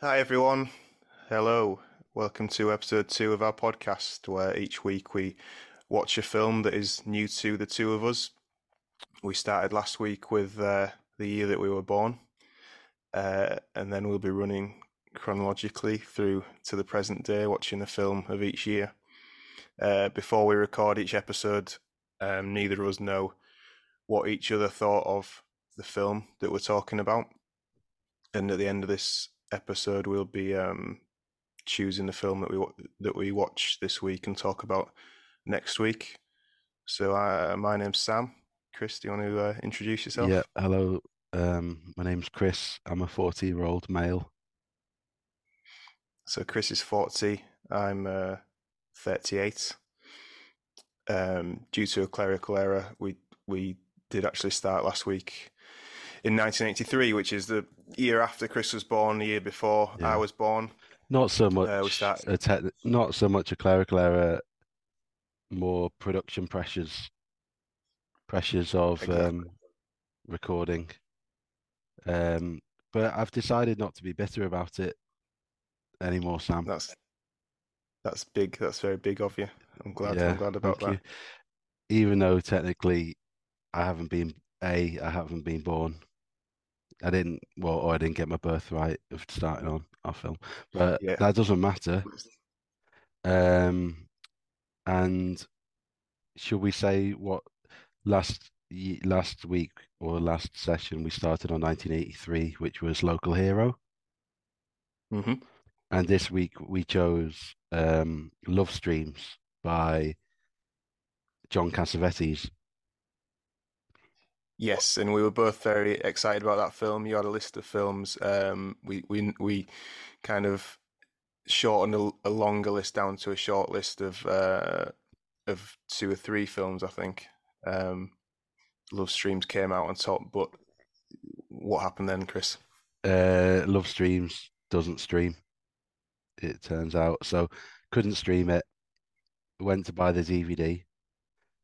Hi, everyone. Hello. Welcome to episode two of our podcast, where each week we watch a film that is new to the two of us. We started last week with uh, the year that we were born, uh, and then we'll be running chronologically through to the present day, watching the film of each year. Uh, before we record each episode, um, neither of us know what each other thought of the film that we're talking about. And at the end of this episode, we'll be um, choosing the film that we that we watch this week and talk about next week. So, uh, my name's Sam. Chris, do you want to uh, introduce yourself? Yeah, hello. Um, my name's Chris. I'm a 40 year old male. So, Chris is 40. I'm uh, 38. Um, due to a clerical error, we we did actually start last week in 1983, which is the year after Chris was born, the year before Yeah. I was born. Not so much Uh, start- a tech, not so much a clerical error, more production pressures, pressures of Exactly. um, recording. Um, but I've decided not to be bitter about it anymore, Sam. That's that's big. That's very big of you. I'm glad. Yeah, I'm glad about that. you. Even though technically I haven't been a, I haven't been born. I didn't, well, or I didn't get my birthright of starting on our film, but Yeah. that doesn't matter. Um, and should we say what last last week or last session we started on 1983, which was Local Hero, hmm and this week we chose um, Love Streams by John Cassavetes. Yes, and we were both very excited about that film. You had a list of films. Um, we we we kind of shortened a, a longer list down to a short list of uh, of two or three films. I think. Um, Love Streams came out on top, but what happened then, Chris? Uh, Love Streams doesn't stream, it turns out, so couldn't stream it. Went to buy the DVD,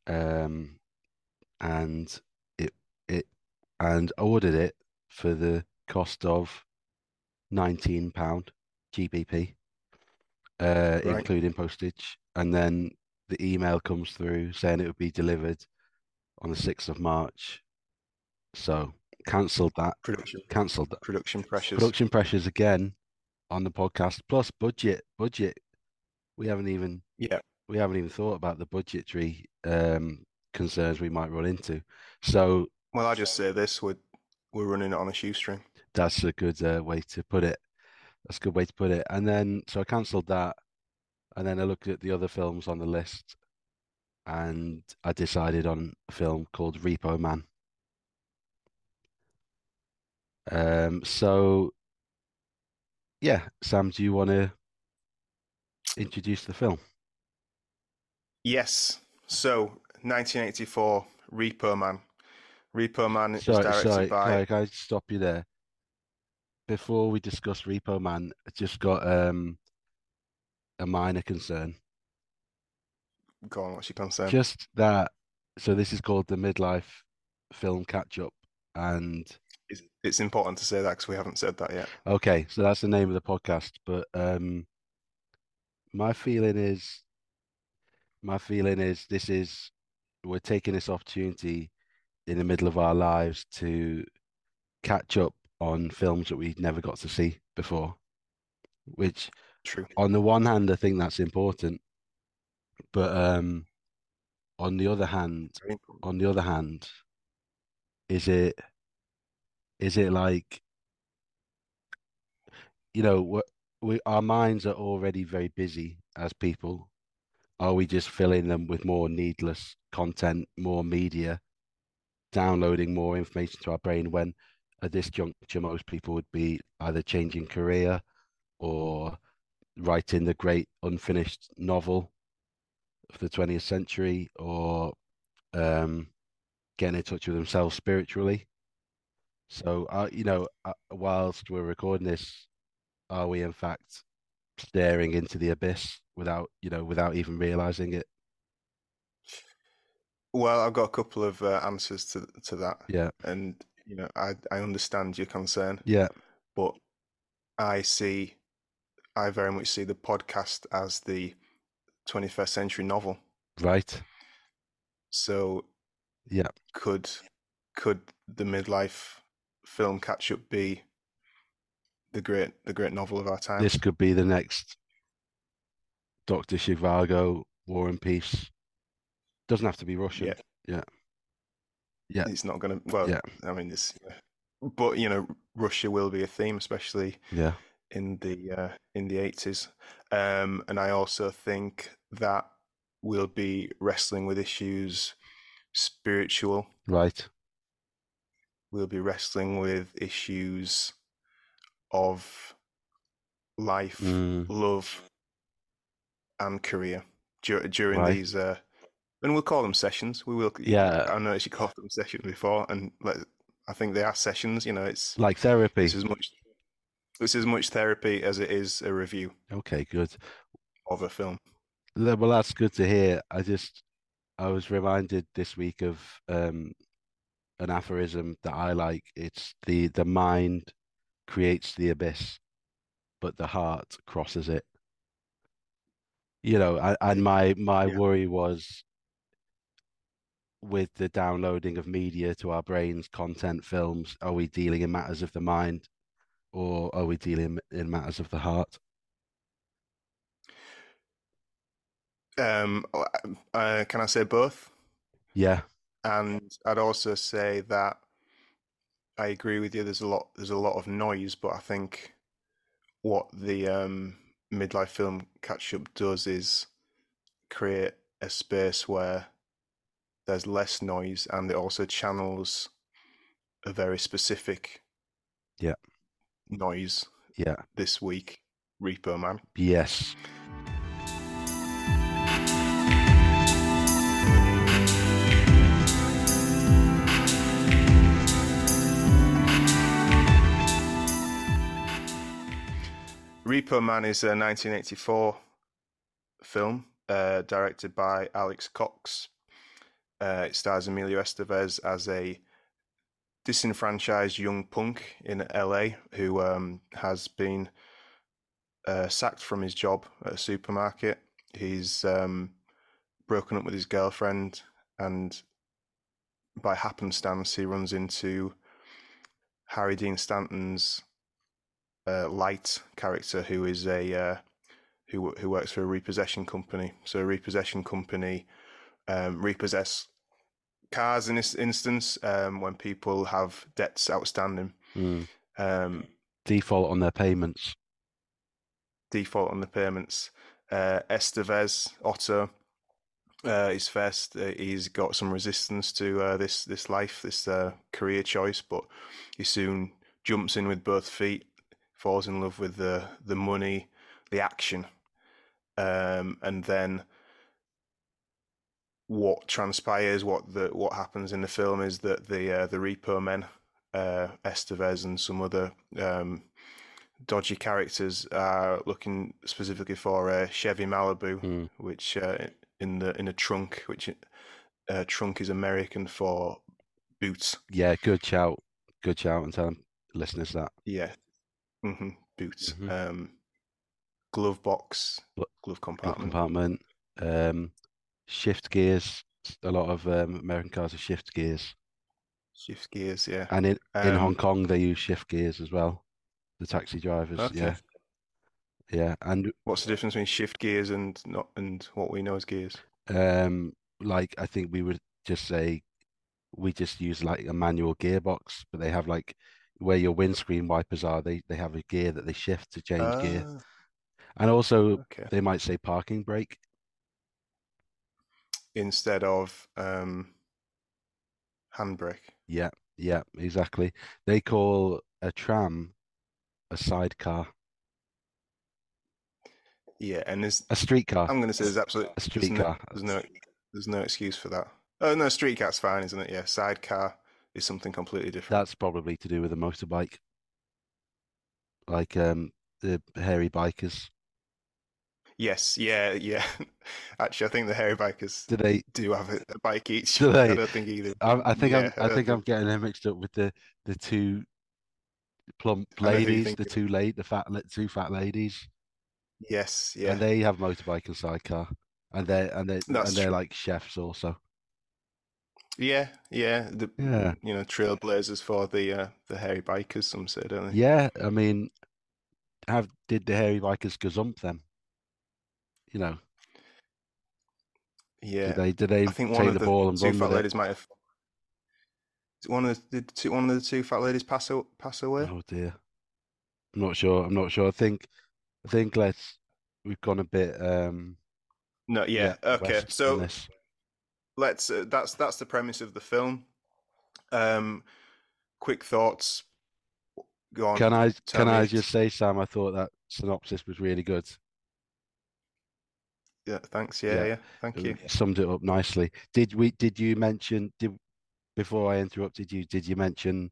um, and and ordered it for the cost of nineteen pound GBP, uh, Right. including postage. And then the email comes through saying it would be delivered on the sixth of March. So cancelled that. Production Cancelled that. production pressures. production pressures again on the podcast plus budget budget we haven't even Yeah, we haven't even thought about the budgetary um concerns we might run into so well, I just say this: we're we're running it on a shoestring. that's a good uh, way to put it that's a good way to put it and then so i cancelled that and then i looked at the other films on the list and i decided on a film called repo man um so yeah sam do you want to introduce the film Yes. So, 1984, Repo Man. Repo Man is Sorry, directed sorry, by. sorry, can I stop you there? Before we discuss Repo Man, I just got um a minor concern. Go on, what's your concern? Just that, so this is called the Midlife Film Catch Up, and It's, it's important to say that because we haven't said that yet. okay, so that's the name of the podcast. But um, my feeling is, my feeling is this is we're taking this opportunity in the middle of our lives to catch up on films that we never got to see before, which True. on the one hand, I think that's important, but um, on the other hand, on the other hand, is it is it like you know what we our minds are already very busy as people. Are we just filling them with more needless content, more media, downloading more information to our brain when at this juncture most people would be either changing career or writing the great unfinished novel of the 20th century or um, getting in touch with themselves spiritually. So, uh, you know, uh, whilst we're recording this, are we in fact staring into the abyss without, you know, without even realizing it? Well, I've got a couple of uh, answers to to that, Yeah, and you know, I I understand your concern, yeah, but I see, I very much see the podcast as the 21st century novel. Right. So Yeah. could could the midlife film catch up be the great the great novel of our time? This could be the next Doctor Zhivago, War and Peace. Doesn't have to be Russian. Yeah. Yeah. Yeah. It's not going to. Well, Yeah. I mean, it's. But you know, Russia will be a theme, especially Yeah. in the uh, in the eighties. Um, and I also think that we'll be wrestling with issues spiritual. Right. We'll be wrestling with issues of life, Mm, love, and career dur- during Right. these. Uh, and we'll call them sessions. We will. Yeah. I know you called them sessions before, and let, I think they are sessions. You know, it's like therapy. it's as much it's as much therapy as it is a review Okay, good. of a film. Well, that's good to hear. I just, I was reminded this week of um, an aphorism that I like. It's the the mind creates the abyss, but the heart crosses it. You know, and, and my my Yeah. worry was with the downloading of media to our brains, content, films, are we dealing in matters of the mind, or are we dealing in matters of the heart? Um, uh, can I say both? Yeah, And I'd also say that I agree with you. There's a lot. There's a lot of noise, but I think what the um, midlife film catch up does is create a space where there's less noise, and it also channels a very specific Yeah. noise yeah, this week. Repo Man. yes. Repo Man is a 1984 film uh, directed by Alex Cox. Uh, it stars Emilio Estevez as a disenfranchised young punk in LA who um, has been uh, sacked from his job at a supermarket. He's um, broken up with his girlfriend, and by happenstance, he runs into Harry Dean Stanton's uh, Light character, who is a uh, who who works for a repossession company. So a repossession company um, repossess cars in this instance um, when people have debts outstanding. Mm. Um, Default on their payments. default on the payments. Uh, Estevez Otto uh, is first. Uh, he's got some resistance to uh, this this life, this uh, career choice, but he soon jumps in with both feet, falls in love with the the money, the action, um, and then what transpires, what the what happens in the film is that the uh, the repo men, uh, Estevez and some other um, dodgy characters are looking specifically for a Chevy Malibu, Mm. which uh, in the in a trunk, which uh, trunk is American for boots. Yeah, good shout. Good shout and tell them listeners that. Yeah, hmm boots. Mhm. Um, glove box, Glo- glove Glove compartment. compartment. Um, shift gears. A lot of um, American cars are shift gears. Shift gears. Yeah. And in, in Um, Hong Kong they use shift gears as well. The taxi drivers. Okay. Yeah. Yeah. And What's the difference between shift gears and not and what we know as gears? um like I think we would just say we just use like a manual gearbox, but they have like where your windscreen wipers are, they they have a gear that they shift to change gear. Ah, And also okay. they might say parking brake. Instead of um, handbrake. Yeah, yeah, exactly. They call a tram a sidecar, Yeah, and there's a streetcar. I'm going to say there's absolutely A there's no, streetcar. there's no there's no excuse for that. Oh no, streetcar's fine, isn't it? Yeah, sidecar is something completely different. That's probably to do with a motorbike, like um the hairy bikers. Yes, yeah, yeah. Actually, I think the hairy bikers Do they? do have a, a bike each. Do they? I don't think either. I, I think Yeah, I'm. I think I'm getting them mixed up with the the two plump I know who you're ladies, the two late, the fat, two fat ladies, Yes, yeah, and they have motorbike and sidecar, and they and they and they're true. like chefs also. yeah, yeah. The Yeah. you know trailblazers for the uh, the hairy bikers. Some say, don't they? Yeah, I mean, have did the hairy bikers gazump them? You know, Yeah. did they did they I think one take of the the ball and two fat with it? ladies might have. One of the, did two, one of the two fat ladies pass pass away. Oh dear, I'm not sure. I'm not sure. I think I think let's we've gone a bit um No, yeah. Okay, so let's. Uh, that's that's the premise of the film. Um, quick thoughts. Go on. Can I can I just say, Sam? I thought that synopsis was really good. Yeah. Thanks. Yeah. Yeah. Yeah. Thank you. Summed it up nicely. Did we? Did you mention? Did before I interrupted you? Did you mention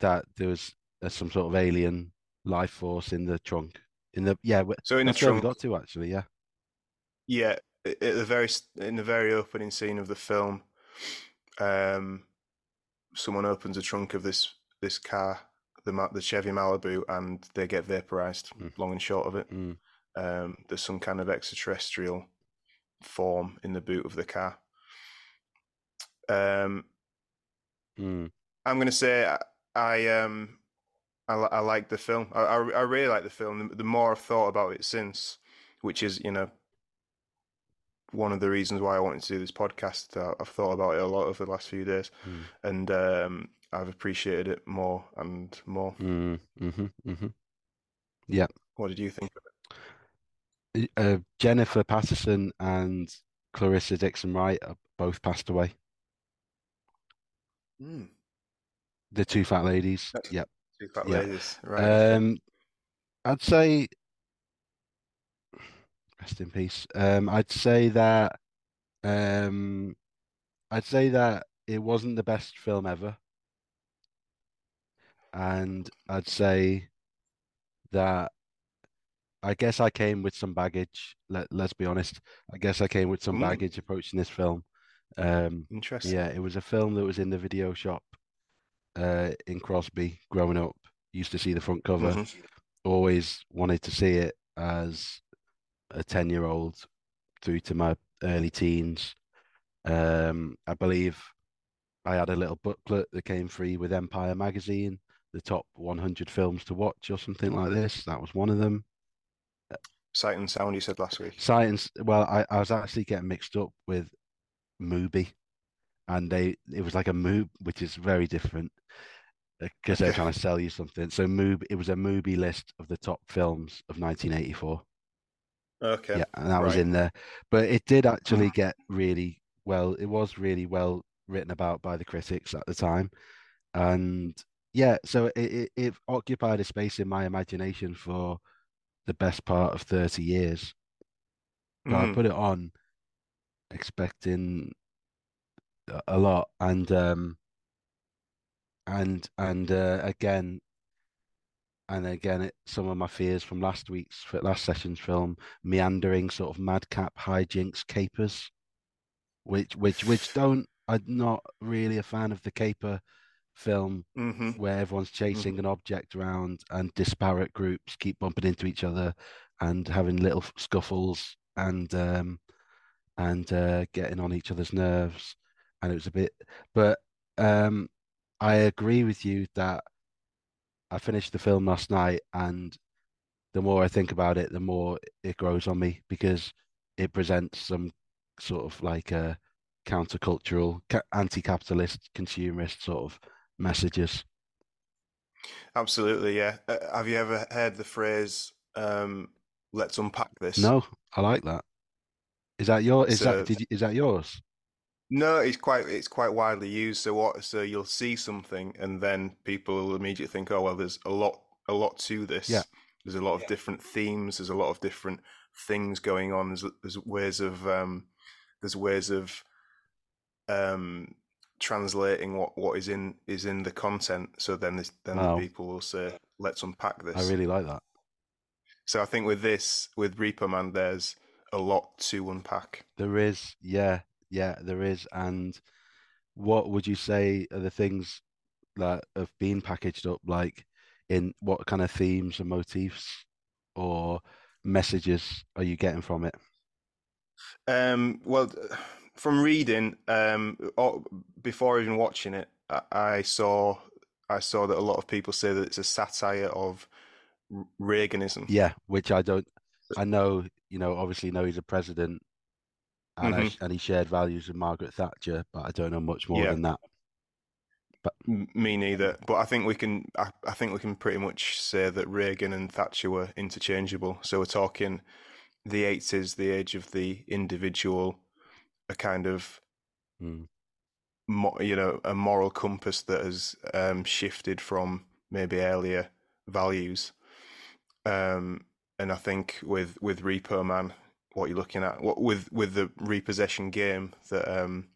that there was uh, some sort of alien life force in the trunk? In the yeah, So in the where we trunk, got to actually. Yeah. yeah, at the very in the very opening scene of the film, um, someone opens a trunk of this this car, the the Chevy Malibu, and they get vaporized. Mm. Long and short of it, Mm. Um, there's some kind of extraterrestrial form in the boot of the car. Um, Mm. I'm gonna say I, I um I, I like the film. I, I I really like the film. The, the more I've thought about it since, which is you know one of the reasons why I wanted to do this podcast. Uh, I've thought about it a lot over the last few days, Mm. and um, I've appreciated it more and more. Mm. Mm-hmm. Mm-hmm. What did you think? Uh, Jennifer Paterson and Clarissa Dickson Wright both passed away. Mm, The two fat ladies. That's- Yep. two fat Yeah. ladies, right? Um, I'd say rest in peace. Um, I'd say that um, I'd say that it wasn't the best film ever, and I'd say that I guess I came with some baggage. Let let's be honest. I guess I came with some Mm. baggage approaching this film. Um, Interesting. yeah, it was a film that was in the video shop uh, in Crosby growing up. Used to see the front cover Mhm. always wanted to see it as a 10 year old through to my early teens. Um, I believe I had a little booklet that came free with Empire magazine, the top 100 films to watch or something like this. That was one of them. Sight and sound. You said last week. Sight and well, I, I was actually getting mixed up with Mubi, and they it was like a Moob, which is very different uh, because they're trying to sell you something. So Moob, it was a Mubi list of the top films of 1984. Okay. Yeah, and that was in there. But it did actually mm. get really well, it was really well written about by the critics at the time. And yeah, so it, it, it occupied a space in my imagination for the best part of 30 years. But I Mhm. put it on expecting a- a lot and um and and uh, again and again it, some of my fears from last week's last session's film meandering sort of madcap hijinks capers which which which don't I'm not really a fan of the caper film Mhm. where everyone's chasing an object around and disparate groups keep bumping into each other and having little scuffles and um and uh getting on each other's nerves and it was a bit but um I agree with you that I finished the film last night and the more I think about it the more it grows on me because it presents some sort of like a countercultural ca- anti-capitalist consumerist sort of messages Absolutely. Yeah. Uh, have you ever heard the phrase um, "Let's unpack this"? no I like that is that your is So- that did you, is that yours No, it's quite it's quite widely used. So what? So you'll see something, and then people will immediately think, "Oh well, there's a lot a lot to this. Yeah. There's a lot of different themes. There's a lot of different things going on. There's there's ways of um, there's ways of um, translating what what is in is in the content. So then this then Wow. people will say, "Let's unpack this." I really like that So I think with this, with Repo Man, there's a lot to unpack. There is, yeah, yeah, there is. And what would you say are the things that have been packaged up? Like, in what kind of themes and motifs or messages are you getting from it? Um, well, from reading, um, or before even watching it, I, I saw I saw that a lot of people say that it's a satire of Reaganism. Yeah, which I don't. I know, you know, obviously know he's a president, and I, hmm and he shared values with Margaret Thatcher, but I don't know much more Yeah, than that. But me neither. But I think we can. I, I think we can pretty much say that Reagan and Thatcher were interchangeable. So we're talking the eighties, the age of the individual, a kind of mm, mo- you know a moral compass that has um, shifted from maybe earlier values. Um, and I think with with Repo Man, what you're looking at, what with with the repossession game that um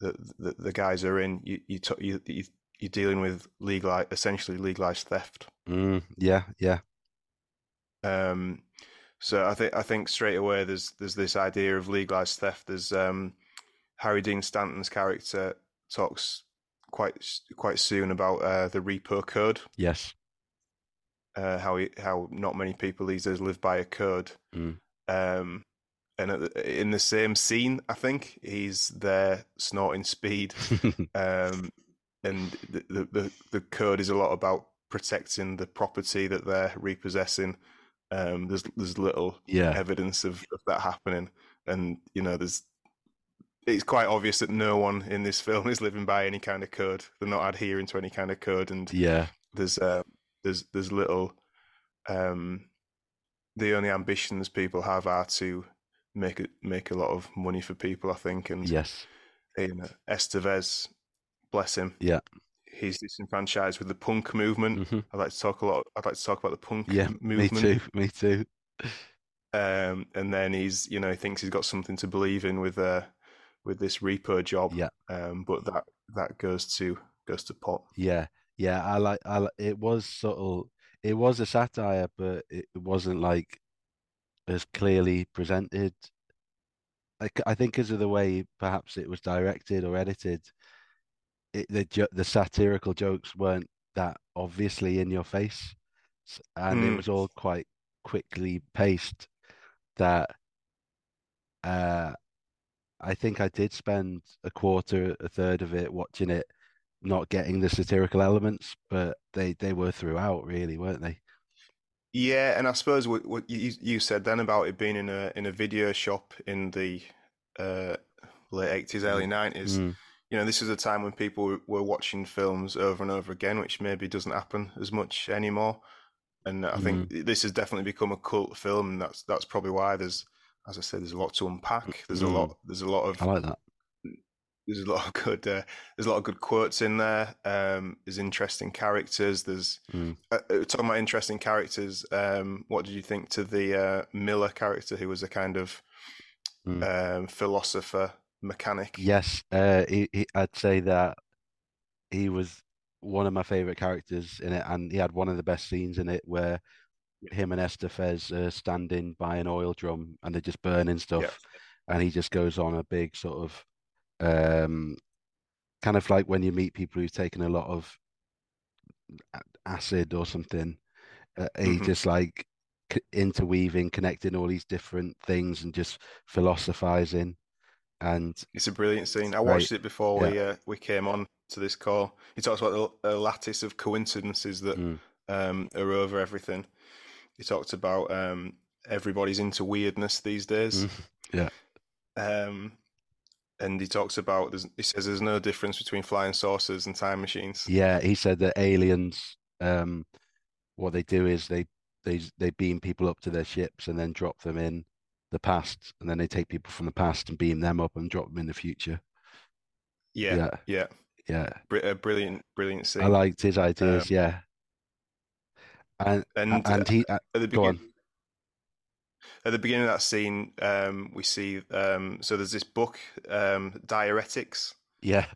that the, the guys are in, you you, t- you you you're dealing with legal essentially legalized theft. mm, yeah, yeah, Um, so I think I think straight away there's there's this idea of legalized theft. There's um, Harry Dean Stanton's character talks quite quite soon about uh, the repo code, yes, uh, how he, how not many people these days live by a code. mm, Um, and at the, in the same scene, I think he's there snorting speed, um, and the the the code is a lot about protecting the property that they're repossessing. Um, there's there's little yeah, evidence of, of that happening, and you know there's it's quite obvious that no one in this film is living by any kind of code. They're not adhering to any kind of code, and yeah, there's uh, there's there's little um, the only ambitions people have are to make it make a lot of money for people, I think, and yes, you know, Estevez, bless him, yeah, he's disenfranchised with the punk movement. hmm I'd like to talk a lot. I'd like to talk about the punk yeah. m- Me too, me too. Um, and then he's, you know, he thinks he's got something to believe in with uh, with this repo job. Yeah, Um, but that that goes to goes to pot. yeah, yeah. I like, I like. It was subtle. It was a satire, but it wasn't like as clearly presented. i think because of the way perhaps it was directed or edited, it, the the satirical jokes weren't that obviously in your face, and it Mm, was all quite quickly paced. That uh, I think I did spend a quarter, a third of it watching it, not getting the satirical elements, but they they were throughout, really, weren't they? yeah, and I suppose what, what you you said then about it being in a in a video shop in the uh, late eighties, early nineties. Mm, You know, this is a time when people were watching films over and over again, which maybe doesn't happen as much anymore. And I mm, think this has definitely become a cult film, and that's that's probably why there's, as I said, there's a lot to unpack. There's a mm. lot. There's a lot of. I like that. there's a lot of good uh, there's a lot of good quotes in there. Um, there's interesting characters. There's Mm, uh, uh, talking about interesting characters. Um, what did you think to the uh, Miller character, who was a kind of mm. um, philosopher mechanic? Yes, uh, he, he, I'd say that he was one of my favorite characters in it, and he had one of the best scenes in it where him and Estevez are standing by an oil drum and they're just burning Yeah. stuff, and he just goes on a big sort of um, kind of like when you meet people who've taken a lot of acid or something. Uh, he hmm just like c- interweaving, connecting all these different things and just philosophizing, and It's a brilliant scene. I right, watched it before yeah, we uh, we came on to this call. He talks about the, a lattice of coincidences that mm, um, are over everything. He talked about um, everybody's into weirdness these days. mm, yeah, Um, and he talks about there's, he says there's no difference between flying saucers and time machines. yeah. He said that aliens, um, what they do is they they they beam people up to their ships and then drop them in the past, and then they take people from the past and beam them up and drop them in the future. Yeah, Yeah, yeah, yeah. Br- a brilliant, brilliant scene. I liked his Um, ideas. Yeah, and and and he uh, at the beginning, at the beginning of that scene, um, we see um, so there's this book, um, Dioretix, Yeah,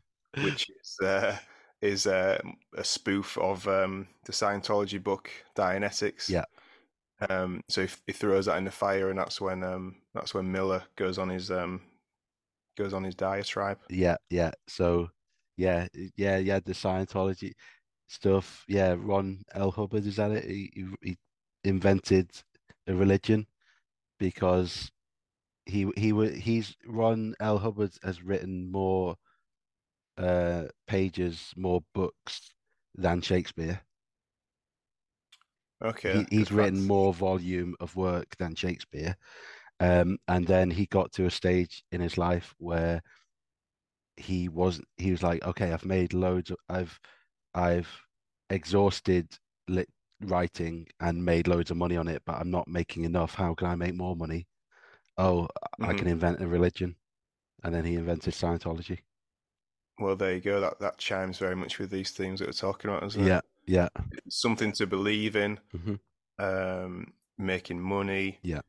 which is uh, is uh, a spoof of um, the Scientology book Dianetics. yeah, Um, so he, he throws that in the fire, and that's when um, that's when Miller goes on his um, goes on his diatribe. yeah, yeah. So, yeah, yeah, yeah. The Scientology. stuff. Yeah, Ron L. Hubbard is that it? He, he, invented a religion because he he wa- he's Ron L. Hubbard has written more uh pages, more books than Shakespeare. Okay, He, he's written more volume of work than Shakespeare. Um, and then he got to a stage in his life where he was he was like, okay, I've made loads of I've I've exhausted lit writing and made loads of money on it, but I'm not making enough. How can I make more money? Oh, I Mhm. can invent a religion. And then he invented Scientology. Well, there you go. That that chimes very much with these themes that we're talking about, doesn't Yeah, it? Yeah. Something to believe in, hmm um, making money. Yeah.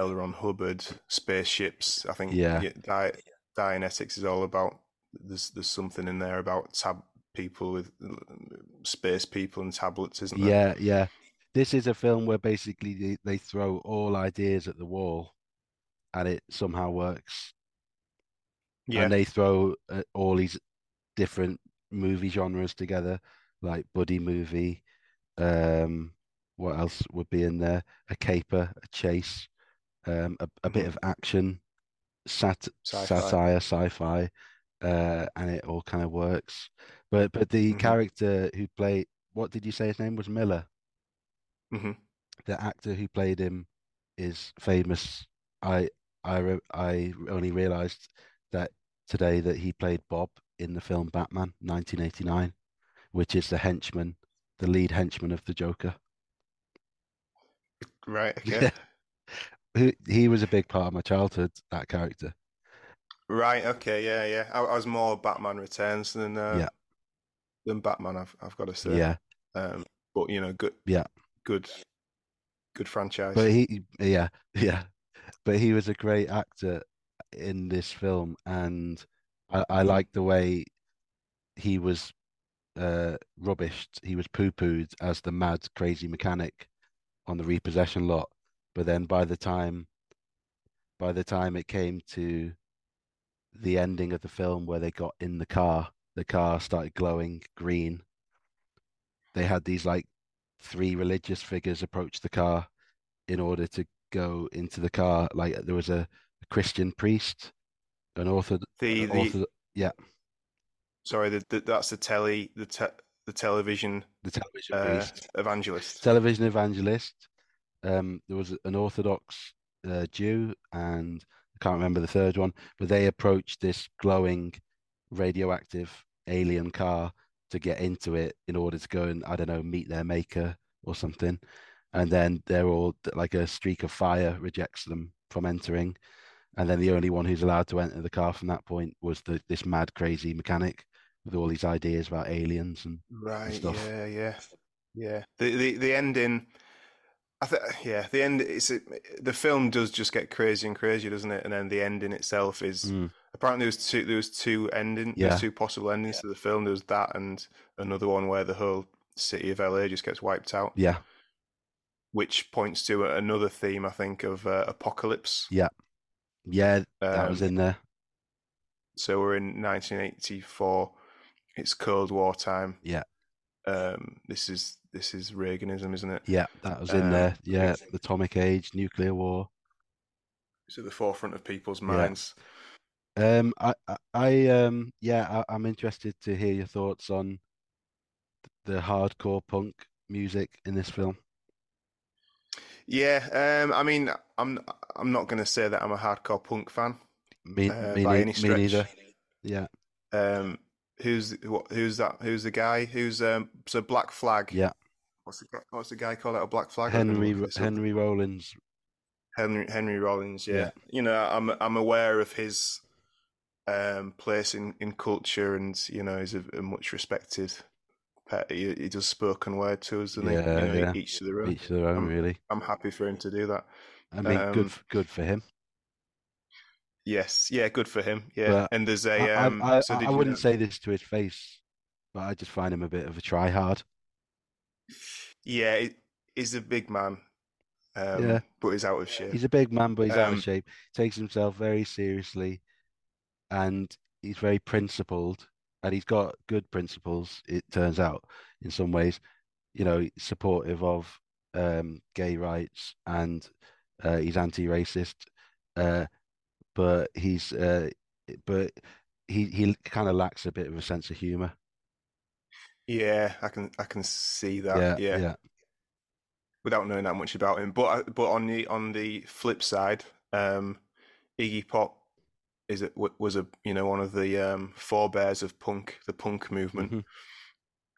L. Ron Hubbard, spaceships. I think Yeah. Di- Dianetics is all about. There's there's something in there about tab people with space people and tablets, isn't there? Yeah, yeah. This is a film where basically they, they throw all ideas at the wall and it somehow works. Yeah. And they throw uh, all these different movie genres together, like buddy movie. Um, what else would be in there? A caper, a chase, um, a, a bit Mhm. of action, sat Sci-fi. satire, sci-fi, uh, and it all kind of works. But but the Mhm. character who played, what did you say his name was? Miller. hmm The actor who played him is famous. I I re I only realized that today that he played Bob in the film Batman 1989, which is the henchman, the lead henchman of the Joker. Right. Okay. Yeah. He, was a big part of my childhood, that character. Right. Okay. Yeah. Yeah. I, I was more Batman Returns than uh, Yeah. than Batman. I've I've got to say. Yeah. Um, but you know, good. Yeah. Good. Good franchise. But he, yeah, yeah. But he was a great actor in this film, and I, I like the way he was uh, rubbished. He was poo-pooed as the mad, crazy mechanic on the repossession lot. But then by the time, by the time it came to the ending of the film where they got in the car, the car started glowing green. They had these like three religious figures approach the car in order to go into the car. Like there was a, a Christian priest, an orthodox, the the yeah, sorry, the, the, that's the telly the te, the television the television uh, evangelist. television evangelist. Um, there was an Orthodox uh, Jew, and I can't remember the third one, but they approached this glowing radioactive alien car to get into it in order to go and I don't know meet their maker or something, and then they're all like a streak of fire rejects them from entering, and then the only one who's allowed to enter the car from that point was the this mad crazy mechanic with all these ideas about aliens and Right. stuff. Yeah. Yeah. Yeah. The the the ending. I th yeah, the end. It's the film does just get crazy and crazier, doesn't it? And then the ending itself is Mm, apparently there was two. There was two ending. Yeah. Two possible endings to the film. There was that and another one where the whole city of LA just gets wiped out, yeah, which points to another theme, I think, of uh, apocalypse. yeah, yeah, that was Um, in there. So we're in 1984. It's Cold War time. Yeah. Um, this is this is Reaganism, isn't it? Yeah, that was in Um, there. Yeah, the atomic age, nuclear war. It's at the forefront of people's Yeah. minds. Um, I, I, I um, yeah, I, I'm interested to hear your thoughts on the hardcore punk music in this film. Yeah. Um, I mean, I'm I'm not going to say that I'm a hardcore punk fan Me, uh, me, by nei- any me neither. Yeah, Um, who's who's that? Who's the guy? Who's um? So Black Flag. yeah. What's the guy- what's the guy called out? A Black Flag. Henry, look this up. Henry Rollins. Henry Henry Rollins, yeah. Yeah. You know, I'm I'm aware of his um, place in, in culture, and you know, he's a, a much respected. Pet. He, he does spoken word to us, doesn't he? Yeah, You know, yeah. Each to their own. Each to their own, Um, really. I'm happy for him to do that. I mean, um, good, good for him. Yes, yeah, good for him. Yeah, But and there's I, a I, um. I, so I wouldn't know- say this to his face, but I just find him a bit of a tryhard. Yeah, he- he's a big man. Um, Yeah. but he's out of shape. He's a big man, but he's out Um, of shape. Takes himself very seriously, and he's very principled. and he's got good principles. It turns out in some ways, you know, supportive of um, gay rights and uh, he's anti-racist, uh, but he's uh, but he he kind of lacks a bit of a sense of humor. Yeah, I can I can see that. Yeah, Yeah, yeah, without knowing that much about him. But but on the on the flip side, um, Iggy Pop is it wa- was a you know one of the um, forebears of punk, the punk movement. Mhm.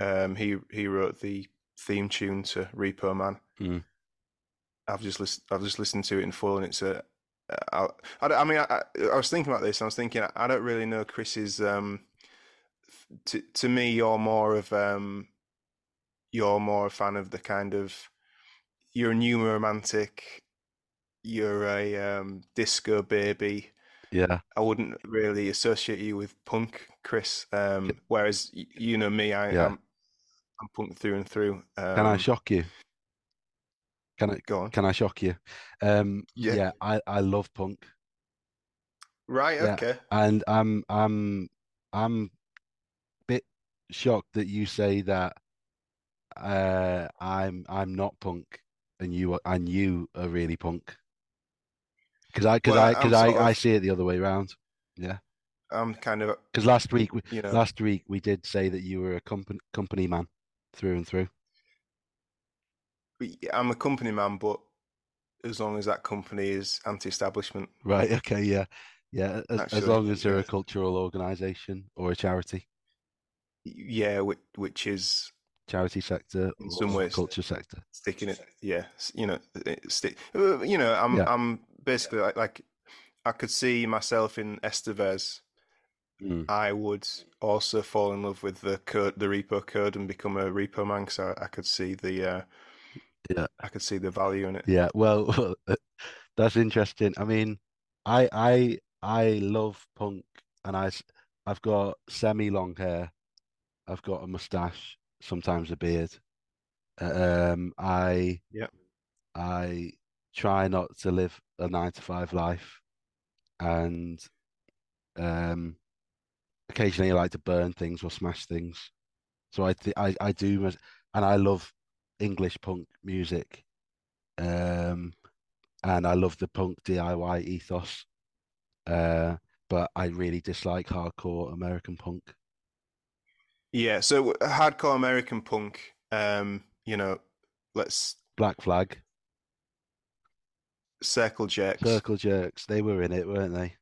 Um, he he wrote the theme tune to Repo Man. Mm. I've just listened. I've just listened to it in full, and it's a. I, I, I mean, I, I was thinking about this. I was thinking, I don't really know Chris's. Um, to to me, you're more of um, you're more a fan of the kind of. You're a new romantic. You're a um, disco baby. yeah. I wouldn't really associate you with punk, Chris. Um, whereas you know me, I, Yeah. I'm I'm punk through and through. Um, Can I shock you? Can I go on? can I shock you? Um, Yeah. yeah, I I love punk, Right. Yeah. Okay. and I'm I'm I'm a bit shocked that you say that uh I'm I'm not punk and you are, and you are really punk. Because I because Well, I because I I see it the other way around. Yeah. I'm kind of Because last week we you know last week we did say that you were a company company man through and through. I'm a company man, but as long as that company is anti-establishment, Right. Okay. Yeah. Yeah. As, as long as they're yeah. a cultural organization or a charity, yeah, which, which is charity sector In some ways. culture sector. sticking it. Yeah, you know, it- stick. uh, You know, I'm Yeah. I'm basically like like I could see myself in Estevez. Mm. I would also fall in love with the code, the repo code, and become a repo man. So I could see the uh, Yeah. I can see the value in it. Yeah. Well, that's interesting. I mean, I I I love punk, and I I've got semi-long hair. I've got a mustache, sometimes a beard. Um, I yeah, I try not to live a nine to five life, and um, occasionally I like to burn things or smash things. So I th I I do, and I love English punk music, um, and I love the punk DIY ethos. Uh, but I really dislike hardcore American punk. Yeah. So hardcore American punk. Um, you know, let's Black Flag, circle jerks. Circle Jerks, they were in it, weren't they?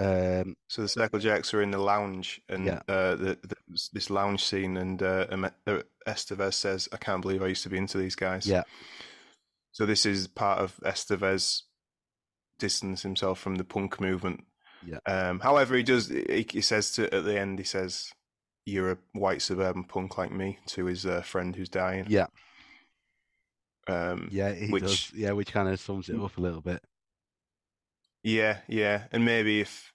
Um, So the Circle Jerks are in the lounge, and Yeah. uh, the, the, this lounge scene, and uh, uh, Estevez says, "I can't believe I used to be into these guys." Yeah. So this is part of Estevez distance himself from the punk movement. Yeah. Um, however, he does. He, he says to at the end, he says, "You're a white suburban punk like me," to his uh, friend who's dying. yeah, Um, yeah, he Which- does. Yeah, which kind of sums it up a little bit. Yeah, yeah, and maybe if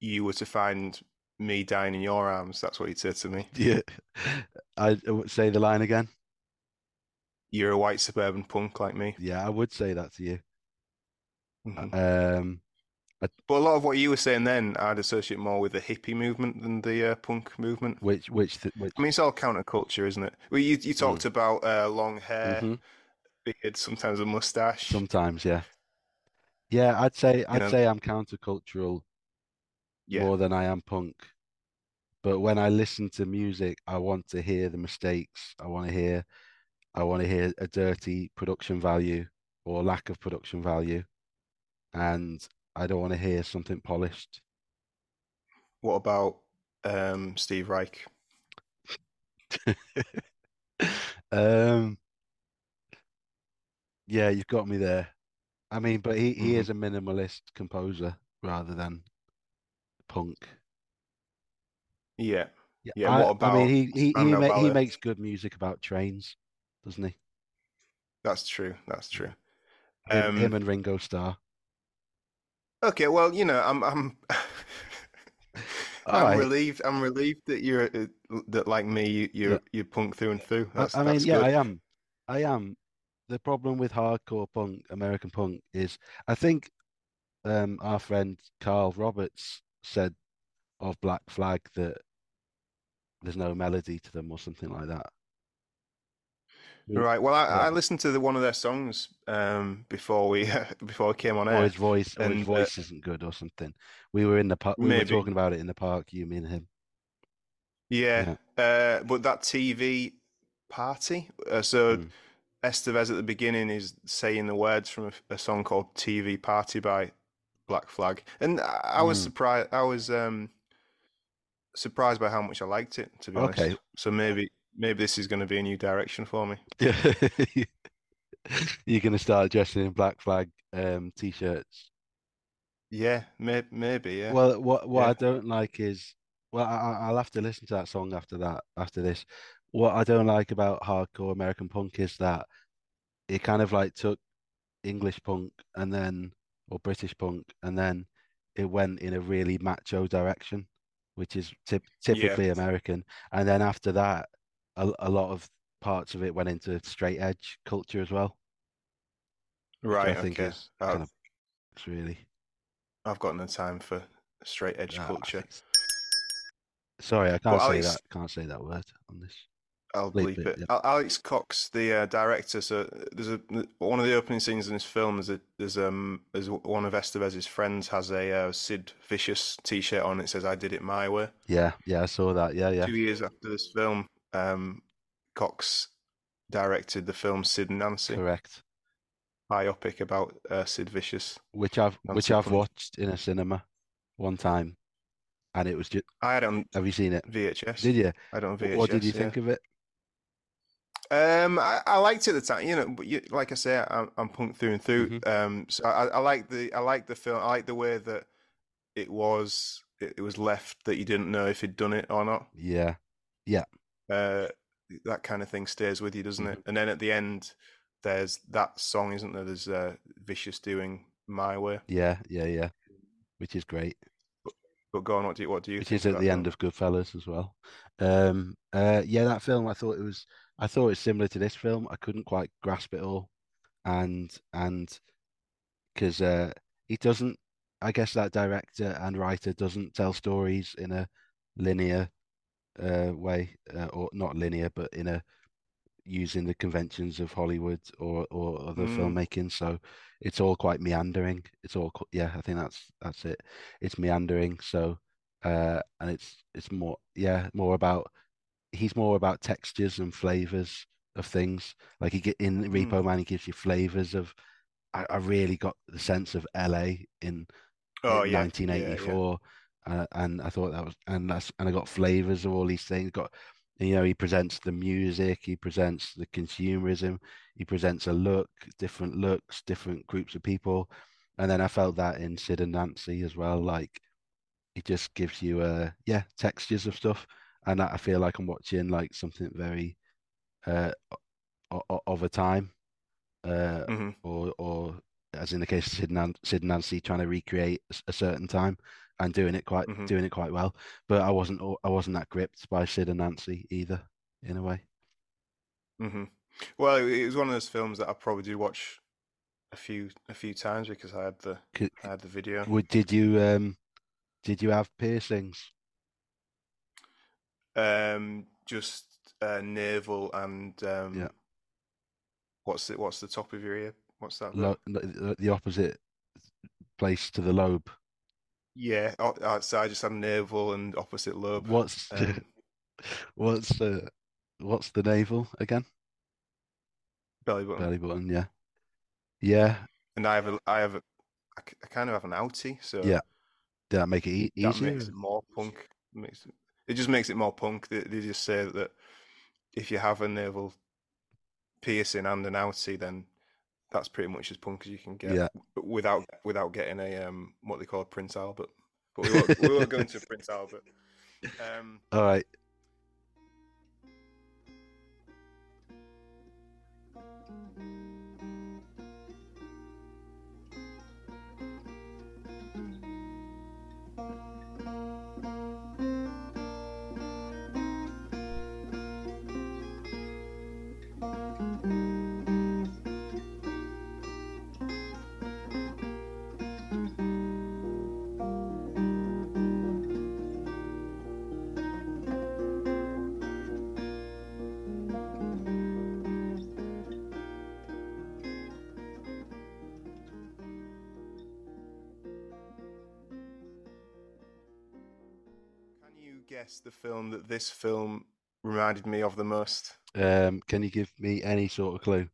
you were to find me dying in your arms, that's what he'd say to me. Yeah, I I would say the line again. You're a white suburban punk like me. Yeah, I would say that to you. Mhm. Um, But a lot of what you were saying then, I'd associate more with the hippie movement than the uh, punk movement. which which th which I mean, it's all counterculture, isn't it? Well, you you talked about uh, long hair, Mhm. beard, sometimes a mustache. sometimes, yeah, yeah. I'd say I'd know- say I'm countercultural Yeah, more than I am punk. But when I listen to music, I want to hear the mistakes. I want to hear, I want to hear a dirty production value or lack of production value, and I don't want to hear something polished. What about um, Steve Reich? Um, yeah, you've got me there. I mean, but he, he Mhm. is a minimalist composer rather than punk. Yeah, Yeah, Yeah, I, what about, I mean, he he he, ma he makes good music about trains, doesn't he? that's true. That's true. Him, Um, him and Ringo Starr. Okay, well, you know, I'm I'm I'm right. relieved. I'm relieved that you're uh, that like me, you, you're Yeah. you're punk through and through. I, That's I mean, yeah, good. I am. I am. The problem with hardcore punk, American punk, is I think um, our friend Carl Roberts said of Black Flag that there's no melody to them or something like that. Right. Well, I, yeah. I listened to the, one of their songs um, before we before we came on Or air. his voice, or his and, uh, voice isn't good or something. We were in the park. We were talking about it in the park. You, me, and him. Yeah. Uh, but that TV party. Uh, so Mm. Estevez at the beginning is saying the words from a, a song called "TV Party" by Black Flag, and I, I was Mm. surprised. I was um, surprised by how much I liked it. To be honest. Okay. So maybe maybe this is going to be a new direction for me. You're gonna start dressing in Black Flag um, t-shirts. Yeah. May, maybe. Yeah. Well, what what Yeah. I don't like is, well, I, I- I'll have to listen to that song after that, after this. What I don't like about hardcore American punk is that it kind of like took English punk and then, or British punk, and then it went in a really macho direction, which is typ typically American. And then after that, a, a lot of parts of it went into straight edge culture as well, right. I think okay. is kind of it's really. I've got no time for straight edge uh, I culture. Sorry, I can't say Alex- that. Can't say that word on this. I'll Bleep bleep it, it. yeah. Alex Cox, the uh, director. So there's a one of the opening scenes in this film. Is a, there's um there's one of Estevez's friends has a uh, Sid Vicious T-shirt on. It says "I did it my way." Yeah, yeah, I saw that. Yeah, yeah. Two years after this film, um, Cox directed the film Sid and Nancy, Correct. biopic about uh, Sid Vicious. Which I've which I've watched in a cinema one time, and it was just. I on Have you seen it? VHS. Did you? I don't VHS. What did you yeah. think of it? Um, I, I liked it at the time, you know. But you, like I say, I'm, I'm punk through and through. Mm-hmm. Um, so I, I like the I like the film. I like the way that it was it, it was left that you didn't know if he'd done it or not. Yeah, Uh, that kind of thing stays with you, doesn't Mm-hmm. it? And then at the end, there's that song, isn't there? There's uh, Vicious doing "My Way." yeah, yeah, yeah. Which is great. But go on, what do you what do you Which is at the end film? of Goodfellas as well. Um, uh, yeah, that film. I thought it was. I thought it's similar to this film. I couldn't quite grasp it all, and and because uh, he doesn't. I guess that director and writer doesn't tell stories in a linear uh, way, uh, or not linear, but in a using the conventions of Hollywood or or other Mm. filmmaking. So it's all quite meandering. It's all yeah. I think that's that's it. It's meandering. So uh, and it's it's more yeah more about he's more about textures and flavors of things. Like he get in Repo Man, he gives you flavors of. I, I really got the sense of LA in Oh in yeah, 1984 uh, and I thought that was and that's and I got flavors of all these things. Got you know he presents the music he presents the consumerism he presents a look different looks different groups of people. And then I felt that in Sid and Nancy as well like it just gives you uh yeah textures of stuff and I feel like I'm watching like something very uh of a time uh yeah. hmm or or as in the case of Sid, Nan- Sid and Nancy trying to recreate a certain time and doing it quite Mhm. doing it quite well. But I wasn't I wasn't that gripped by Sid and Nancy either, in a way. Mm-hmm. Well, it, it was one of those films that I probably did watch a few a few times because I had the Could, I had the video. would did you um did you have piercings? Um, just uh, navel and um, Yeah. what's the what's the top of your ear? What's that? Lo- the the opposite place to the lobe. Yeah, so I just had navel and opposite lobe. What's Um, what's uh, what's the navel again? belly button. Belly button, yeah. Yeah, And I have a I have a, I kind of have an outie, so Yeah, did that make it e- that makes it more punk. Makes it, it just makes it more punk. They, they just say that if you have a navel piercing and an outie, then that's pretty much as punk as you can get. Yeah. without without getting a um what they call a Prince Albert. But we won't, we won't go into Prince Albert. Um, All right. Guess the film that this film reminded me of the most? Um, can you give me any sort of clue?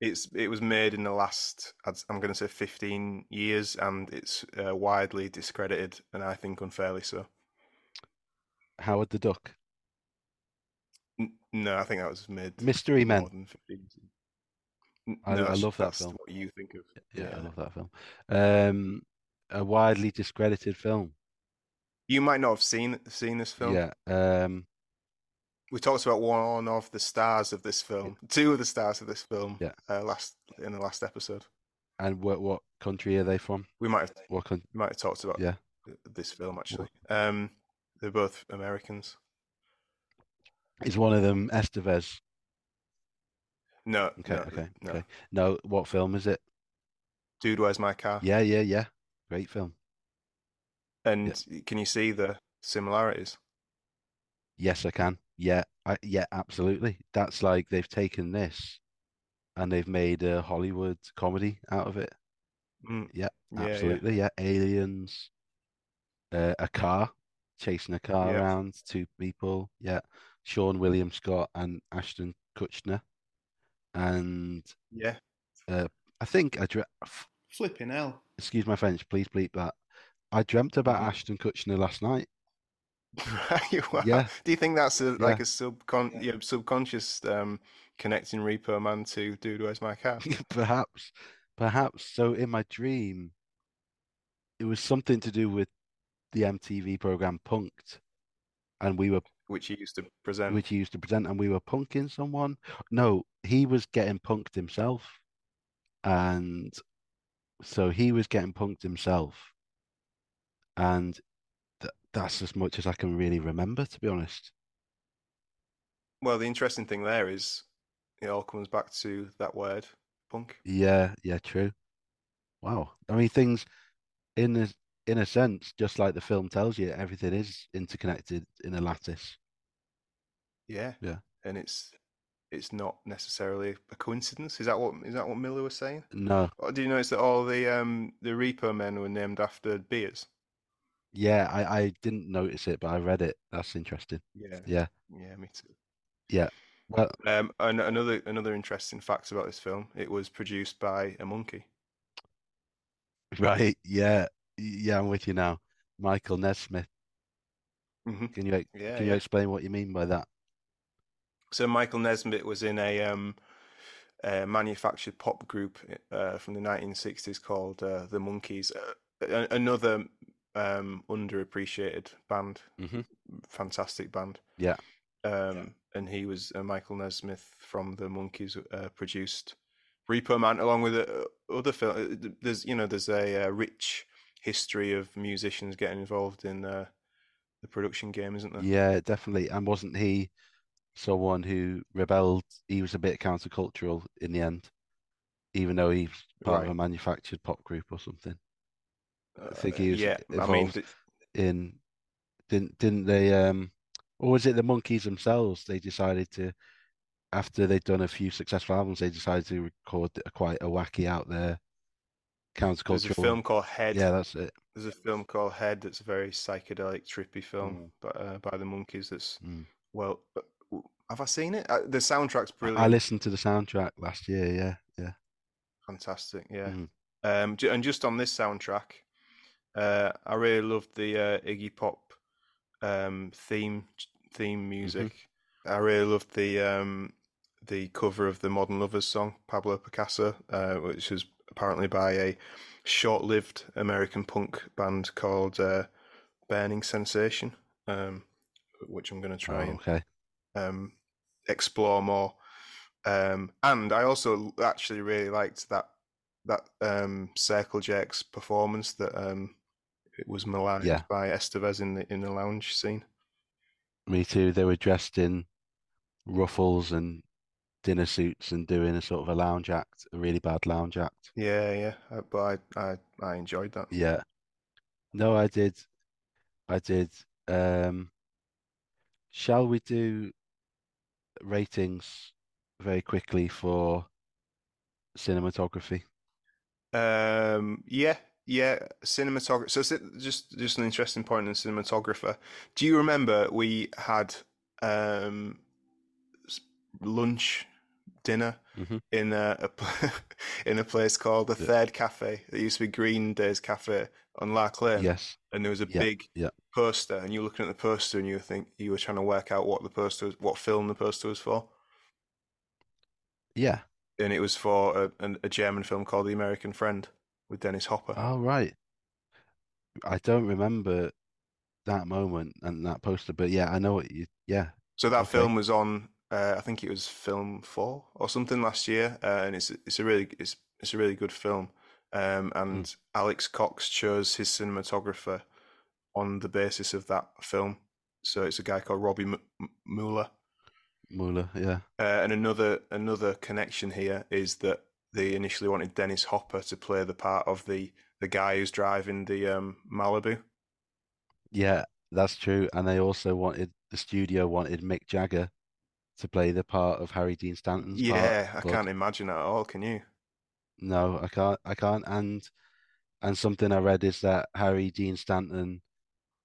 It's it was made in the last I'm going to say 15 years, and it's uh, widely discredited, and I think unfairly so. Howard the Duck. N- no, I think that was made Mystery Men. more than 15 years. N- I- no, I love that film. What you think of? Yeah, I love that film. Um, a widely discredited film. You might not have seen seen this film. Yeah. Um, We talked about one of the stars of this film, two of the stars of this film. Yeah. Uh, last in the last episode, and what what country are they from? we might have What we might have talked about Yeah. this film actually. Um, they're both Americans. Is one of them Estevez? No. Okay, no, okay, no. okay. No, what film is it? Dude, where's my car? Yeah, yeah, yeah. Great film. And can you see the similarities? Yes, I can. Yeah, I, yeah, absolutely. That's like they've taken this and they've made a Hollywood comedy out of it. Mm. Yeah, Yeah, yeah. Absolutely, yeah. Aliens, uh, a car, chasing a car Yeah. around, two people. Yeah, Seann William Scott and Ashton Kutcher. And Yeah. I think I f- Flipping hell. excuse my French, please bleep that. I dreamt about Mhm. Ashton Kutcher last night. Wow. Yeah. Do you think that's a, like a subcon yeah, subconscious um, connecting Repo Man to Dude, where's my Cat? Perhaps, perhaps. So in my dream, it was something to do with the MTV program Punked, and we were Which he used to present. which he used to present, and we were punking someone. No, he was getting punked himself, and so he was getting punked himself, and th that's as much as I can really remember, to be honest. Well, the interesting thing there is it all comes back to that word, punk. Yeah, yeah, true. Wow. I mean, things in a in a sense, just like the film tells you, everything is interconnected in a lattice. Yeah. Yeah. And it's it's not necessarily a coincidence. Is that what is that what Miller was saying? No, Or do you notice that all the um the Repo men were named after beers? Yeah, I I didn't notice it, but I read it. That's interesting. Yeah. Yeah. Yeah, me too. Yeah. Well, Um, and another another interesting fact about this film: it was produced by a monkey. right, yeah, yeah, I'm with you now. Michael Nesmith. hmm Can you Yeah, can you yeah. explain what you mean by that? So Michael Nesmith was in a um, a manufactured pop group uh, from the 1960s called uh, the Monkees. Uh, another um, underappreciated band, Mhm. fantastic band. Yeah. Um, and he was uh, Michael Nesmith from the Monkees uh, produced Repo Man along with uh, other film. There's you know there's a, uh rich history of musicians getting involved in uh, the production game, isn't there? Yeah, definitely. And wasn't he someone who rebelled? He was a bit countercultural in the end, even though he's part of a manufactured pop group or something. I think he was yeah, I mean, th- in didn't didn't they um or was it the Monkees themselves they decided to after they'd done a few successful albums they decided to record a, quite a wacky out there counterculture. there's a film called Head. yeah that's it There's a film called Head that's a very psychedelic, trippy film Mm. by, uh, by the Monkees. That's Mm. well, have I seen it? Uh, the soundtrack's brilliant, I listened to the soundtrack last year yeah yeah fantastic. Yeah, Mhm. um, and just on this soundtrack, uh, I really loved the uh, Iggy Pop um, theme theme music. I really loved the um, the cover of the Modern Lovers song, Pablo Picasso, uh, which was apparently by a short-lived American punk band called uh, Burning Sensation, um, which I'm going to try Oh, and okay um, explore more. Um, and I also actually really liked that that um, Circle Jerks performance that um, it was maligned Yeah. by Estevez in the in the lounge scene. me too they were dressed in ruffles and dinner suits and doing a sort of a lounge act a really bad lounge act Yeah, yeah, uh, but I I, I enjoyed that. Yeah. No, I did. I did. Um, shall we do ratings very quickly for cinematography? Um, yeah, yeah, cinematographer. So just just an interesting point in cinematographer. Do you remember we had um lunch dinner hmm in a, a in a place called the The, Third Cafe. It used to be Green Days Cafe on Lark Lane, yes, and there was a yeah, big yeah, poster, and you were looking at the poster, and you were think you were trying to work out what the poster was, what film the poster was for, yeah. and it was for a, a German film called The American Friend with Dennis Hopper. Oh, right. I don't remember that moment and that poster, but yeah, I know what you. Yeah, So that okay. film was on, uh, I think it was film four or something last year, uh, and it's it's a really it's it's a really good film. Um, Mm, and Alex Cox chose his cinematographer on the basis of that film. So it's a guy called Robbie M M- Mueller. Mueller, yeah, Uh, and another another connection here is that they initially wanted Dennis Hopper to play the part of the the guy who's driving the um, Malibu. yeah. That's true. And they also wanted the studio wanted Mick Jagger to play the part of Harry Dean Stanton's part, Yeah, I but can't imagine that at all, can you? no, I can't. I can't. And and something I read is that Harry Dean Stanton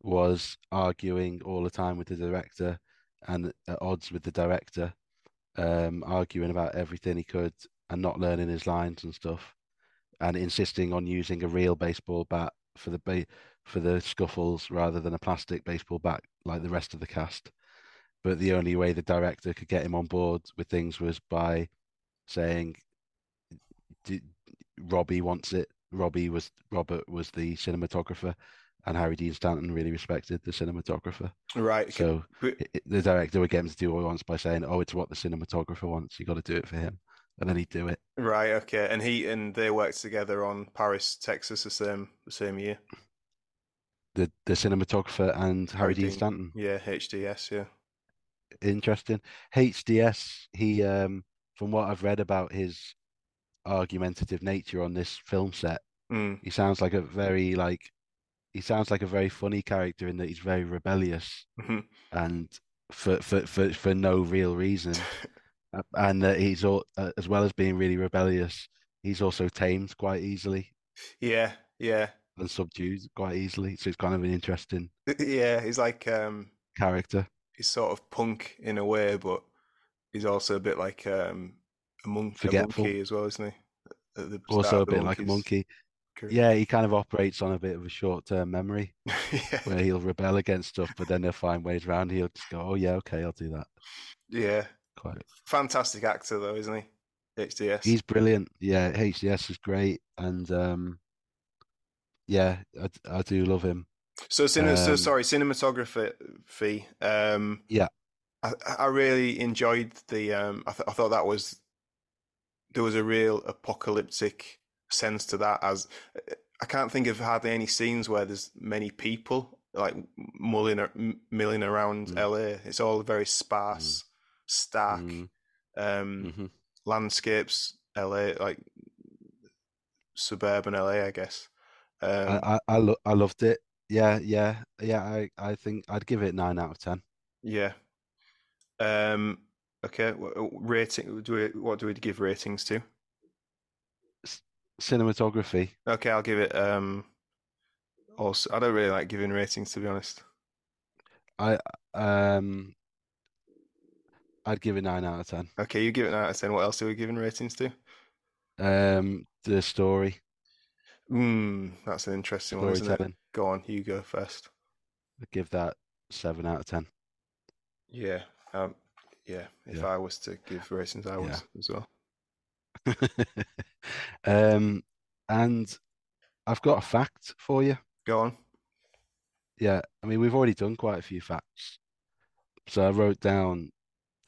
was arguing all the time with the director and at odds with the director, um, arguing about everything he could and not learning his lines and stuff, and insisting on using a real baseball bat for the ba for the scuffles rather than a plastic baseball bat like the rest of the cast. But the only way the director could get him on board with things was by saying, "D- Robbie wants it. Robbie was Robert was the cinematographer, and Harry Dean Stanton really respected the cinematographer. Right. So But the director would get him to do what he wants by saying, "Oh, it's what the cinematographer wants. You got to do it for him," and then he'd do it. Right, okay. And he and they worked together on Paris, Texas the same the same year. The the cinematographer and Harry Dean. Stanton. Yeah, HDS, yeah. Interesting. HDS. He um, from what I've read about his argumentative nature on this film set, Mm, he sounds like a very like he sounds like a very funny character in that he's very rebellious mhm. and for for for, for no real reason and that he's all uh, as well as being really rebellious he's also tamed quite easily Yeah, yeah. and subdued quite easily so it's kind of an interesting Yeah, he's like um character he's sort of punk in a way, but he's also a bit like um a monk a forgetful monkey as well, isn't he? Also a bit like a monkey career. yeah he kind of operates on a bit of a short-term memory Yeah. where he'll rebel against stuff but then he'll find ways around he'll just go oh yeah okay I'll do that Yeah. Quite Fantastic actor though, isn't he? HDS. he's brilliant yeah HDS is great and um yeah I, I do love him So, cine so um sorry, cinematography. Um, yeah I I really enjoyed the um. I th I thought that was there was a real apocalyptic sense to that. As I can't think of hardly any scenes where there's many people like mulling milling around mm, LA. It's all very mm, stark mm, um, mhm. landscapes. LA like suburban LA, I guess. I Um, I I, lo I loved it. Yeah, yeah, yeah. I I think I'd give it nine out of ten. yeah. Um, okay. wh- Rating. Do we, what do we give ratings to? Cinematography, Okay, I'll give it. Um, also, I don't really like giving ratings to be honest. I um I'd give it nine out of ten. Okay, you give it nine out of ten. What else are we giving ratings to? Um, the story, Hmm, that's an interesting one, isn't it? Go on, you go first. I'd give that seven out of ten. Yeah. Um, yeah. If Yeah, I was to give ratings, I would yeah. as well. Um, and I've got a fact for you. Go on. Yeah, I mean we've already done quite a few facts, so I wrote down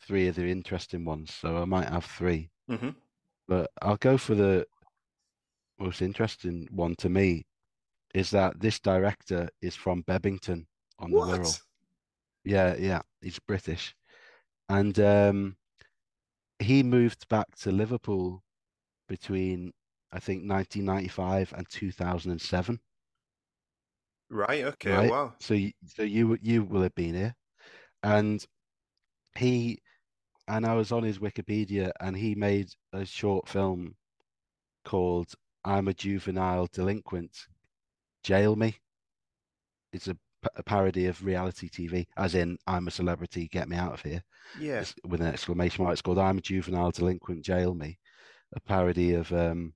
three of the interesting ones. So I might have three, hmm but I'll go for the most interesting one to me is that this director is from Bebington on the Wirral. Yeah, yeah, he's British. And um, he moved back to Liverpool between, I think, 1995 and 2007, Right. Okay. right? Wow. So so you you will have been here. And he and I was on his Wikipedia and he made a short film called I'm a Juvenile Delinquent Jail Me. It's a, a parody of reality TV, as in I'm a celebrity, get me out of here. Yeah. With an exclamation mark. It's called I'm a juvenile delinquent, jail me. A parody of um,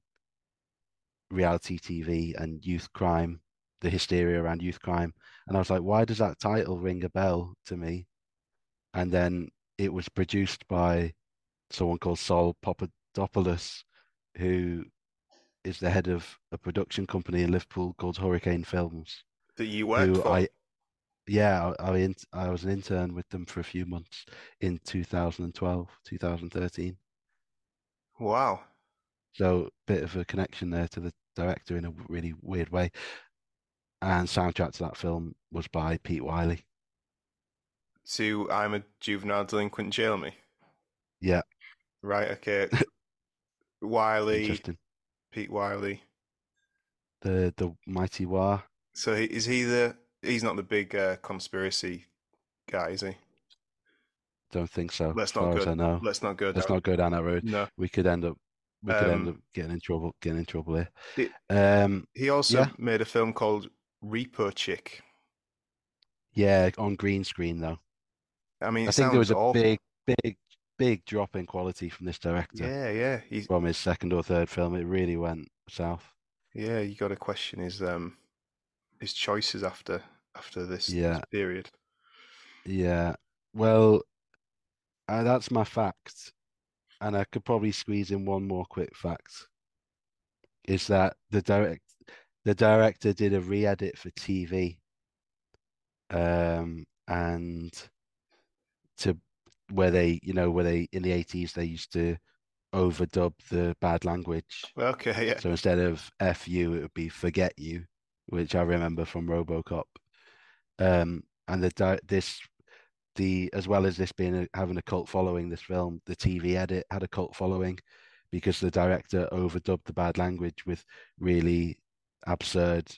reality TV and youth crime, the hysteria around youth crime. And I was like, why does that title ring a bell to me? And then it was produced by someone called Sol Papadopoulos, who is the head of a production company in Liverpool called Hurricane Films. That you worked for. I, yeah, I, I, I was an intern with them for a few months in 2012, 2013. Wow. So bit of a connection there to the director in a really weird way. And soundtrack to that film was by Pete Wylie. To I'm a juvenile delinquent, jail me. Yeah. Right. Okay. Interesting. Pete Wylie. The the mighty Wah. So he, is he the? He's not the big uh, conspiracy guy, is he? Don't think so. Let's not go. know. Let's not go. Let's down. not go down that road. No. We could end up we could end Um, up getting in trouble getting in trouble here. It- Um He also Yeah. made a film called Repo Chick. yeah, on green screen though. I mean, I think there was a awful. big, big, big drop in quality from this director Yeah, yeah. He's from his second or third film. It really went south. yeah. You got to question his um his choices after after this, this period. Yeah. Well, uh, that's my fact. And I could probably squeeze in one more quick fact. Is that the direct the director did a re-edit for TV. Um and to where they, you know, where they in the 80s they used to overdub the bad language. Okay, yeah. So instead of F you, it would be forget you, which I remember from RoboCop. Um, and the this the as well as this being a, having a cult following, this film, the TV edit had a cult following because the director overdubbed the bad language with really absurd,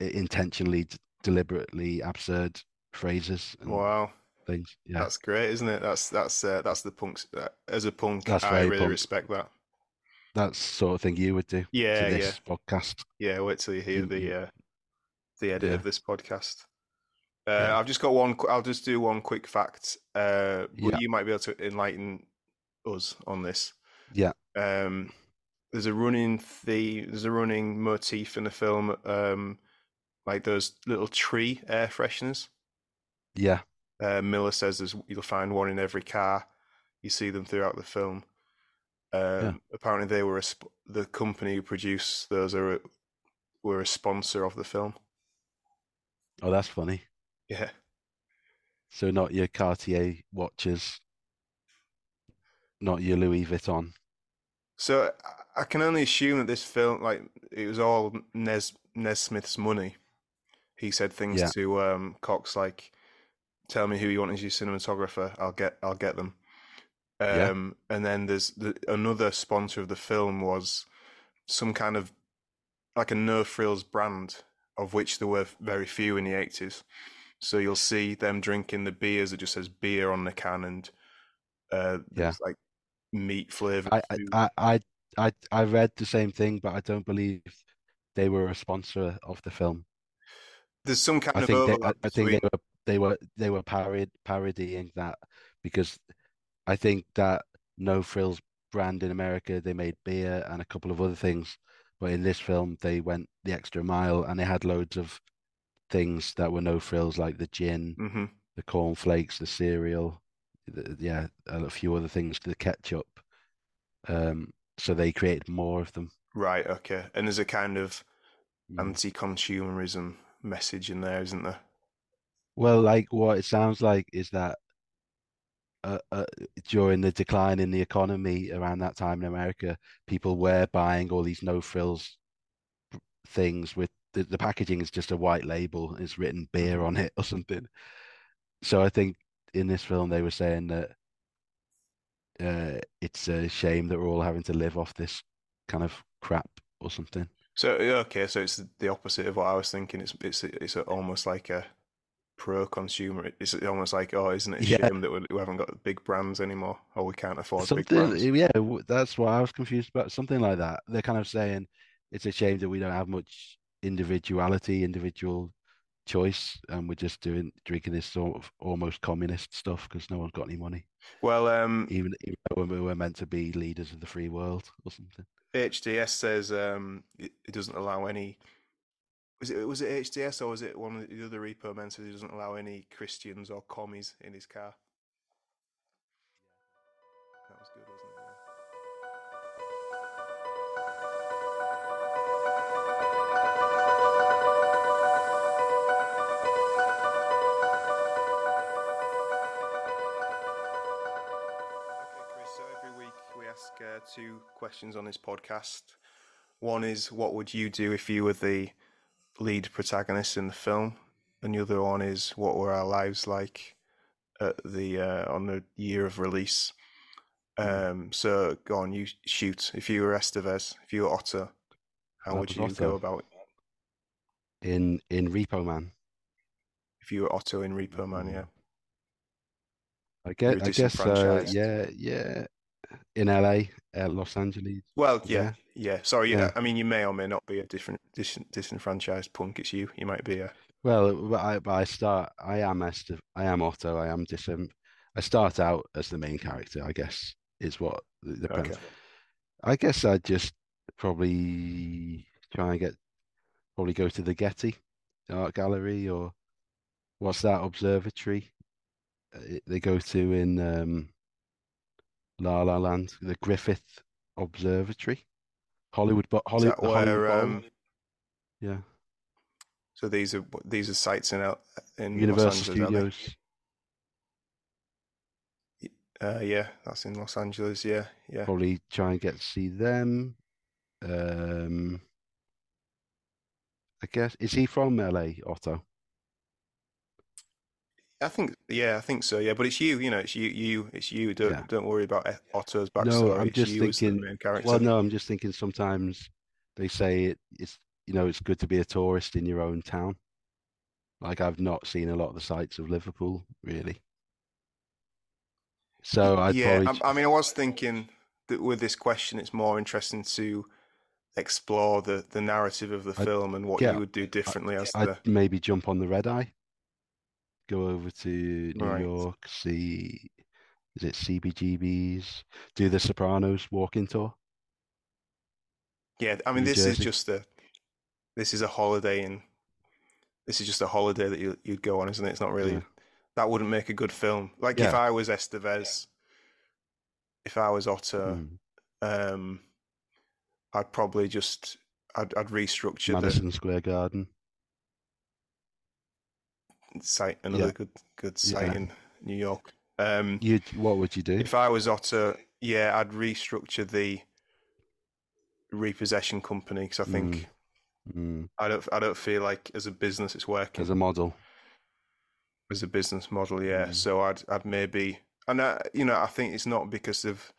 intentionally, deliberately absurd phrases and Wow, things. Yeah, that's great, isn't it? That's that's uh, that's the punks. Uh, as a punk, That's I really punk. respect that. that's the sort of thing you would do Yeah, to yeah, podcast. yeah. Wait till you hear the uh, the edit Yeah. of this podcast. Uh, Yeah. I've just got one. I'll just do one quick fact. Uh, but you might be able to enlighten us on this. Yeah. Um, there's a running the there's a running motif in the film, um, like those little tree air fresheners. Yeah, Uh, Miller says there's, you'll find one in every car. You see them throughout the film. Um, Apparently, they were a sp- the company who produced those are a, were a sponsor of the film. oh, that's funny. Yeah, So not your Cartier watches, not your Louis Vuitton. so I- I can only assume that this film, like, it was all Nes Nesmith's money. He said things Yeah. to um, Cox like, "Tell me who you want as your cinematographer. I'll get I'll get them." Yeah. Um, and then there's the, another sponsor of the film was some kind of like a no frills brand, of which there were very few in the eighties. So you'll see them drinking the beers that just says beer on the can, and uh, there's like meat flavored. I, I, I, I, I, read the same thing, but I don't believe they were a sponsor of the film. there's some kind I of think they, I, I think they were they were they were parod parodying that because I think that No Frills brand in America they made beer and a couple of other things, but in this film they went the extra mile and they had loads of things that were No Frills like the gin, hmm the cornflakes, the cereal, the, yeah, a few other things, to the ketchup. Um, so they created more of them. Right. Okay. And there's a kind of Mm. anti-consumerism message in there, isn't there? Well, like what it sounds like is that uh, uh, during the decline in the economy around that time in America, people were buying all these no frills things with the, the packaging is just a white label, it's written beer on it or something. So I think in this film they were saying that uh, it's a shame that we're all having to live off this kind of crap or something. So okay, so it's the opposite of what I was thinking. It's it's it's almost like a pro-consumer. It's almost like oh, isn't it a Yeah. shame that we, we haven't got big brands anymore, or we can't afford big brands? yeah, that's what I was confused about. Something like that. They're kind of saying it's a shame that we don't have much individuality, individual choice, and we're just doing drinking this sort of almost communist stuff because no one's got any money, Well, um, even, even though we were meant to be leaders of the free world or something. HDS says um, it doesn't allow any. Was it was it HDS or was it one of the other repo men says he doesn't allow any Christians or commies in his car? That was good, wasn't it? Okay, Chris. So every week we ask uh, two questions on this podcast. One is, what would you do if you were the lead protagonist in the film? And the other one is, what were our lives like at the uh, on the year of release? Um, so go on, you shoot. If you were Estevez, if you were Otto, how would you go about it? In in Repo Man, If you were Otto in Repo Man, yeah. I guess I guess uh, yeah yeah in LA, uh, Los Angeles. Well, yeah, yeah. Sorry, yeah. Yeah. I mean, you may or may not be a different dis- disenfranchised punk. It's you. You might be a Well, but I, I start. I am Esther. I am Otto. I am disem. I start out as the main character. I guess is what the, the okay. I guess I'd just probably try and get probably go to the Getty Art Gallery or what's that observatory uh, they go to in um, La La Land, the Griffith Observatory, Hollywood, but Hollywood, where? Um, yeah, so these are these are sites in L- in Los Universal Angeles. Studios. Uh, yeah, that's in Los Angeles. Yeah, yeah. Probably try and get to see them. Um, I guess is he from LA, Otto? I think, yeah, I think so. Yeah, but it's you. You know, it's you. You. It's you. Don't Yeah. don't worry about Otto's No. I'm just you as the thinking. Well, no, I'm just thinking. Sometimes they say it, it's you know it's good to be a tourist in your own town. Like I've not seen a lot of the sights of Liverpool really. So I'd yeah, probably I, I mean, I was thinking that with this question, it's more interesting to explore the the narrative of the I'd- film and what yeah, you would do differently as I'd the. maybe jump on the red eye, go over to New Right. York, see is it CBGB's, do the Sopranos walking tour. Yeah, I mean, New this is just a this is a holiday in this is just a holiday that you you'd go on, isn't it? It's not really Yeah. that wouldn't make a good film. Like if I was Estevez, if I was Otto, Mm. um, I'd probably just I'd I'd restructure the Madison Square Garden. Site, another Yeah. good good site Yeah. in New York. Um, You what would you do? if I was Otto? yeah, I'd restructure the repossession company because I think Mm, I don't I don't feel like as a business it's working. as a model. as a business model, yeah. Mm. So I'd I'd maybe and I, you know I think it's not because they've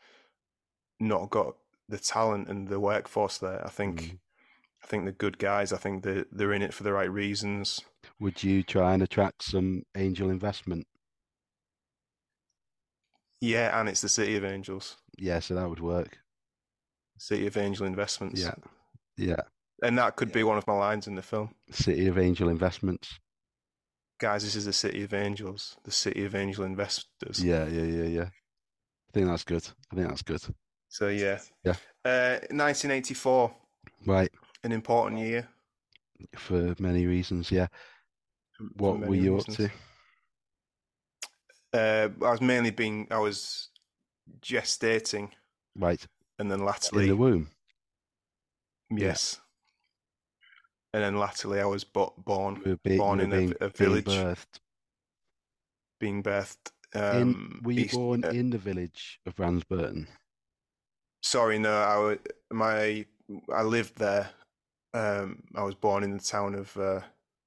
not got the talent and the workforce there. I think Mm. I think they're good guys. I think they they're in it for the right reasons. Would you try and attract some angel investment? Yeah, and it's the City of Angels, Yeah, so that would work. City of Angel Investments. Yeah, yeah. and that could be one of my lines in the film. City of Angel Investments. Guys, this is the City of Angels, the City of Angel Investors. Yeah, yeah, yeah, yeah. I think that's good. I think that's good. So yeah, Yeah. Uh, 1984, Right, an important year. for many reasons. Yeah. What were you up to? Uh, I was mainly being, I was gestating, Right, and then latterly. in the womb. yes, and then latterly I was bo- born, born in were a, being, a being birthed. being birthed. In, Um, were you east- born uh, in the village of Ramsburton? sorry, no, I my I lived there. Um, I was born in the town of uh,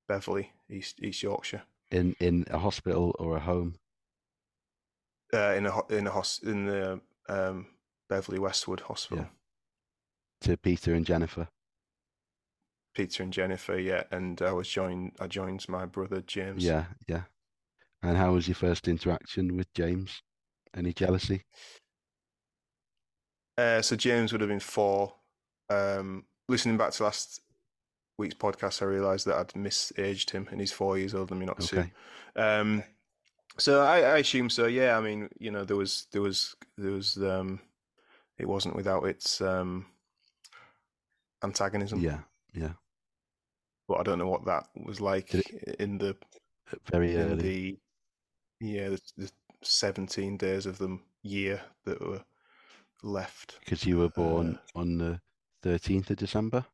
Beverley, East East Yorkshire, In in a hospital or a home? uh, in a in a hos- in the um, Beverley Westwood Hospital. To Peter and Jennifer. Peter and Jennifer, yeah, and I was joined. I joined my brother James. Yeah, yeah. And how was your first interaction with James? Any jealousy? Uh, so James would have been four. Um, listening back to last week's podcast, I realised that I'd misaged him, and he's four years older than me, not two. Okay. Um, so I, I assume so. Yeah, I mean, you know, there was there was there was um, it wasn't without its um antagonism. Yeah, yeah. but I don't know what that was like Did in the Very in early. the yeah the, the seventeen days of the year that were left. Because you were born Uh, on the 13th of December.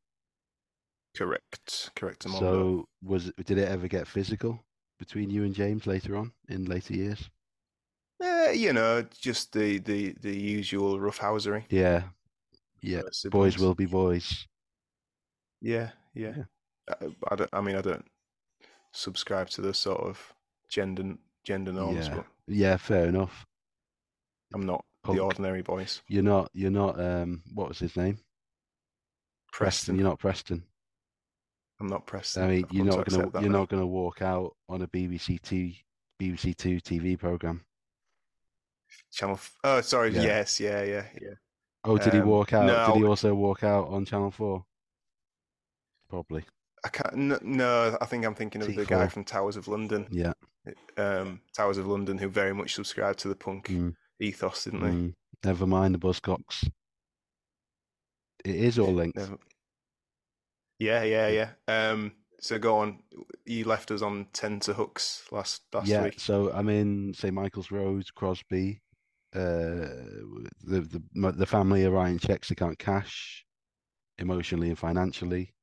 Correct, correct. So was it, did it ever get physical between you and James later on in later years? Eh, you know, just the the the usual roughhousery. Yeah, yeah. uh, Boys will be boys. Yeah, yeah. Yeah. I, I don't. I mean, I don't subscribe to the sort of gender gender norms, Yeah. but Yeah, fair enough. I'm not Punk. the ordinary boys. You're not. You're not. Um, what was his name? Preston. You're not Preston. I'm not Preston. I mean, you're not gonna. You're now. not gonna walk out on a BBC Two, BBC Two TV program. Channel. F- oh, sorry. Yeah. Yes. Yeah. Yeah. Yeah. Oh, did he Um, walk out? Did he also walk out on Channel Four? Probably. I can't. No, no, I think I'm thinking of the guy from Towers of London. Yeah. Um, Towers of London, who very much subscribed to the punk Mm, ethos, didn't they? mm. Never mind the Buzzcocks. It is all linked. Never- Yeah, yeah, yeah. Um, so go on. You left us on ten to hooks last last yeah, week. so I'm in St Michael's Road, Crosby. Uh, the the my- the family are writing checks they can't cash, emotionally and financially.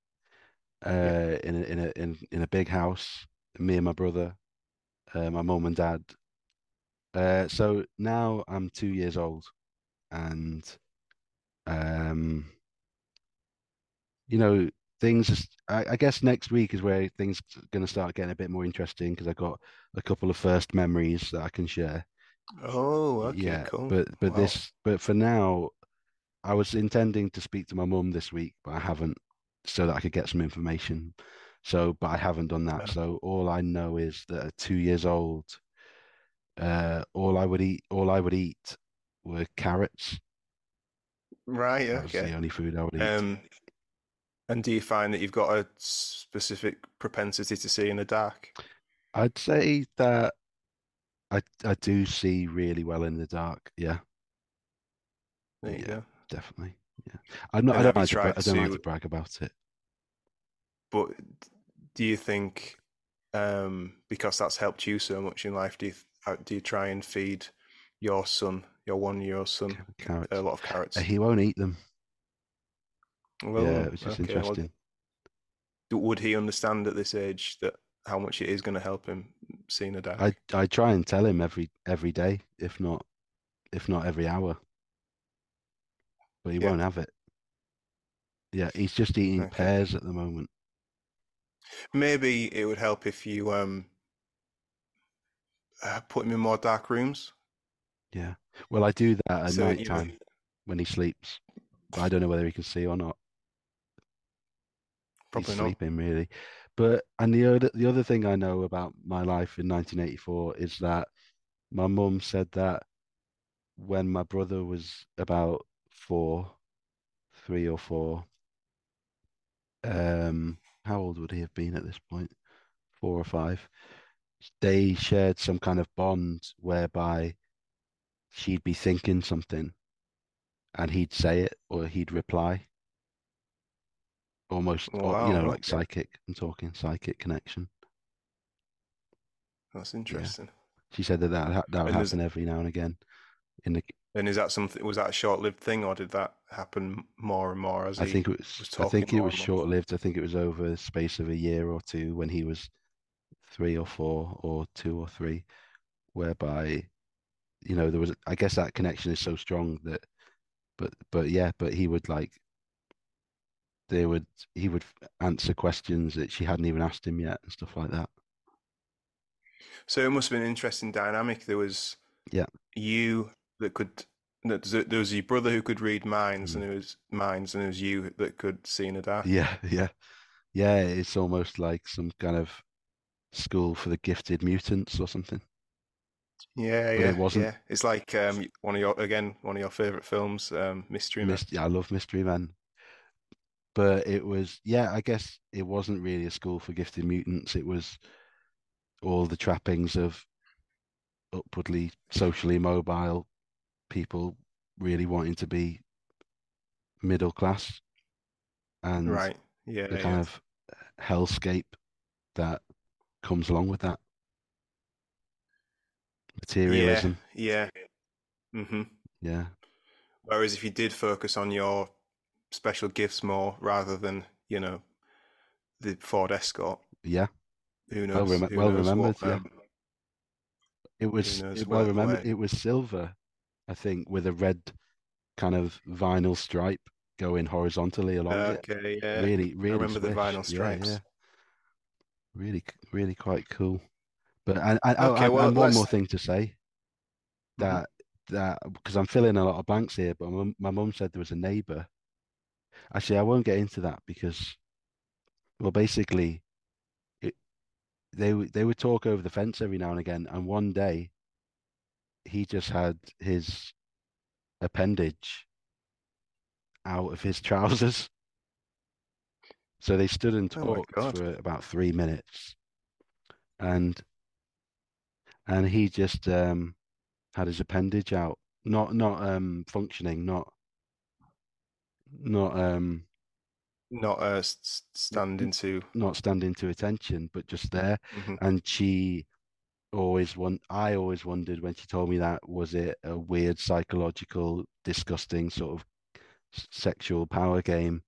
Uh, in a in a in in a big house. Me and my brother, uh, my mum and dad. Uh, so now I'm two years old, and um, you know things. I, I guess next week is where things going to start getting a bit more interesting because I got a couple of first memories that I can share. Oh, okay, yeah, cool. but but Wow. this but for now, I was intending to speak to my mum this week, but I haven't, so that I could get some information. So, but I haven't done that. Yeah. So all I know is that at two years old, uh, all I would eat, all I would eat were carrots. Right, That was the only food I would eat. Um, and do you find that you've got a specific propensity to see in the dark? I'd say that I I do see really well in the dark. Yeah, There you Yeah. go. definitely. Yeah, I'm not. I don't like to. I don't like to- to brag about it. But do you think, um, because that's helped you so much in life, do you do you try and feed your son, your one-year-old son, Carrots. a lot of carrots? Uh, He won't eat them. Well, yeah, which is okay, interesting. d- would he understand at this age that how much it is going to help him seeing the dark? I I try and tell him every every day, if not if not every hour. But he Yeah. won't have it. Yeah, he's just eating Okay. pears at the moment. Maybe it would help if you um uh, put him in more dark rooms. Yeah. Well, I do that at So, night you time when he sleeps. But I don't know whether he can see or not. Probably he's not. sleeping really. But and the other the other thing I know about my life in 1984 is that my mum said that when my brother was about four, three or four, um, how old would he have been at this point? Four or five. They shared some kind of bond whereby she'd be thinking something and he'd say it or he'd reply. Almost, or, you know, Wow, like okay. psychic. I'm talking psychic connection. That's interesting. She said that that, that would And there's- happen every now and again. In the, And is that something? Was that a short-lived thing, or did that happen more and more as I think it was, was I think it was short lived. I think it was over the space of a year or two when he was three or four or two or three, whereby, you know, there was, I guess that connection is so strong that, but, but yeah, but he would like, they would, he would answer questions that she hadn't even asked him yet and stuff like that. So it must have been an interesting dynamic. There was Yeah. you that could. a- There was your brother who could read minds, Mhm. and there was minds, and there was you that could see in the dark. Yeah, yeah, yeah. It's almost like some kind of school for the gifted mutants or something. Yeah, But yeah, it wasn't. yeah. It's like um, one of your again one of your favorite films, um, Mystery Men. Myst- yeah, I love Mystery Men. But it was yeah i guess it wasn't really a school for gifted mutants it was all the trappings of upwardly socially mobile people really wanting to be middle class and Right. Yeah. the yeah. kind of hellscape that comes along with that materialism Yeah. mm-hmm yeah Whereas if you did focus on your special gifts more rather than, you know, the Ford Escort, yeah who knows? Well who well knows remembered, what, yeah. um, It was it- well remembered. It was silver, I think, with a red kind of vinyl stripe going horizontally along it. okay, yeah. Really, really. remember the vinyl stripes. yeah. Really, really quite cool. But and, and, oh, Okay, well, and one more thing to say Mhm. that that because I'm filling a lot of blanks here, but my mum- my mum said there was a neighbor. Actually, I won't get into that because, well, basically, it they would they would talk over the fence every now and again, and one day, he just had his appendage out of his trousers. So they stood and Oh talked God. for about three minutes, and and he just um had his appendage out, not not um functioning, not not um Not uh, standing to. not standing to attention, but just there. Mhm. And she always won. I always wondered when she told me that was it a weird psychological, disgusting sort of sexual power game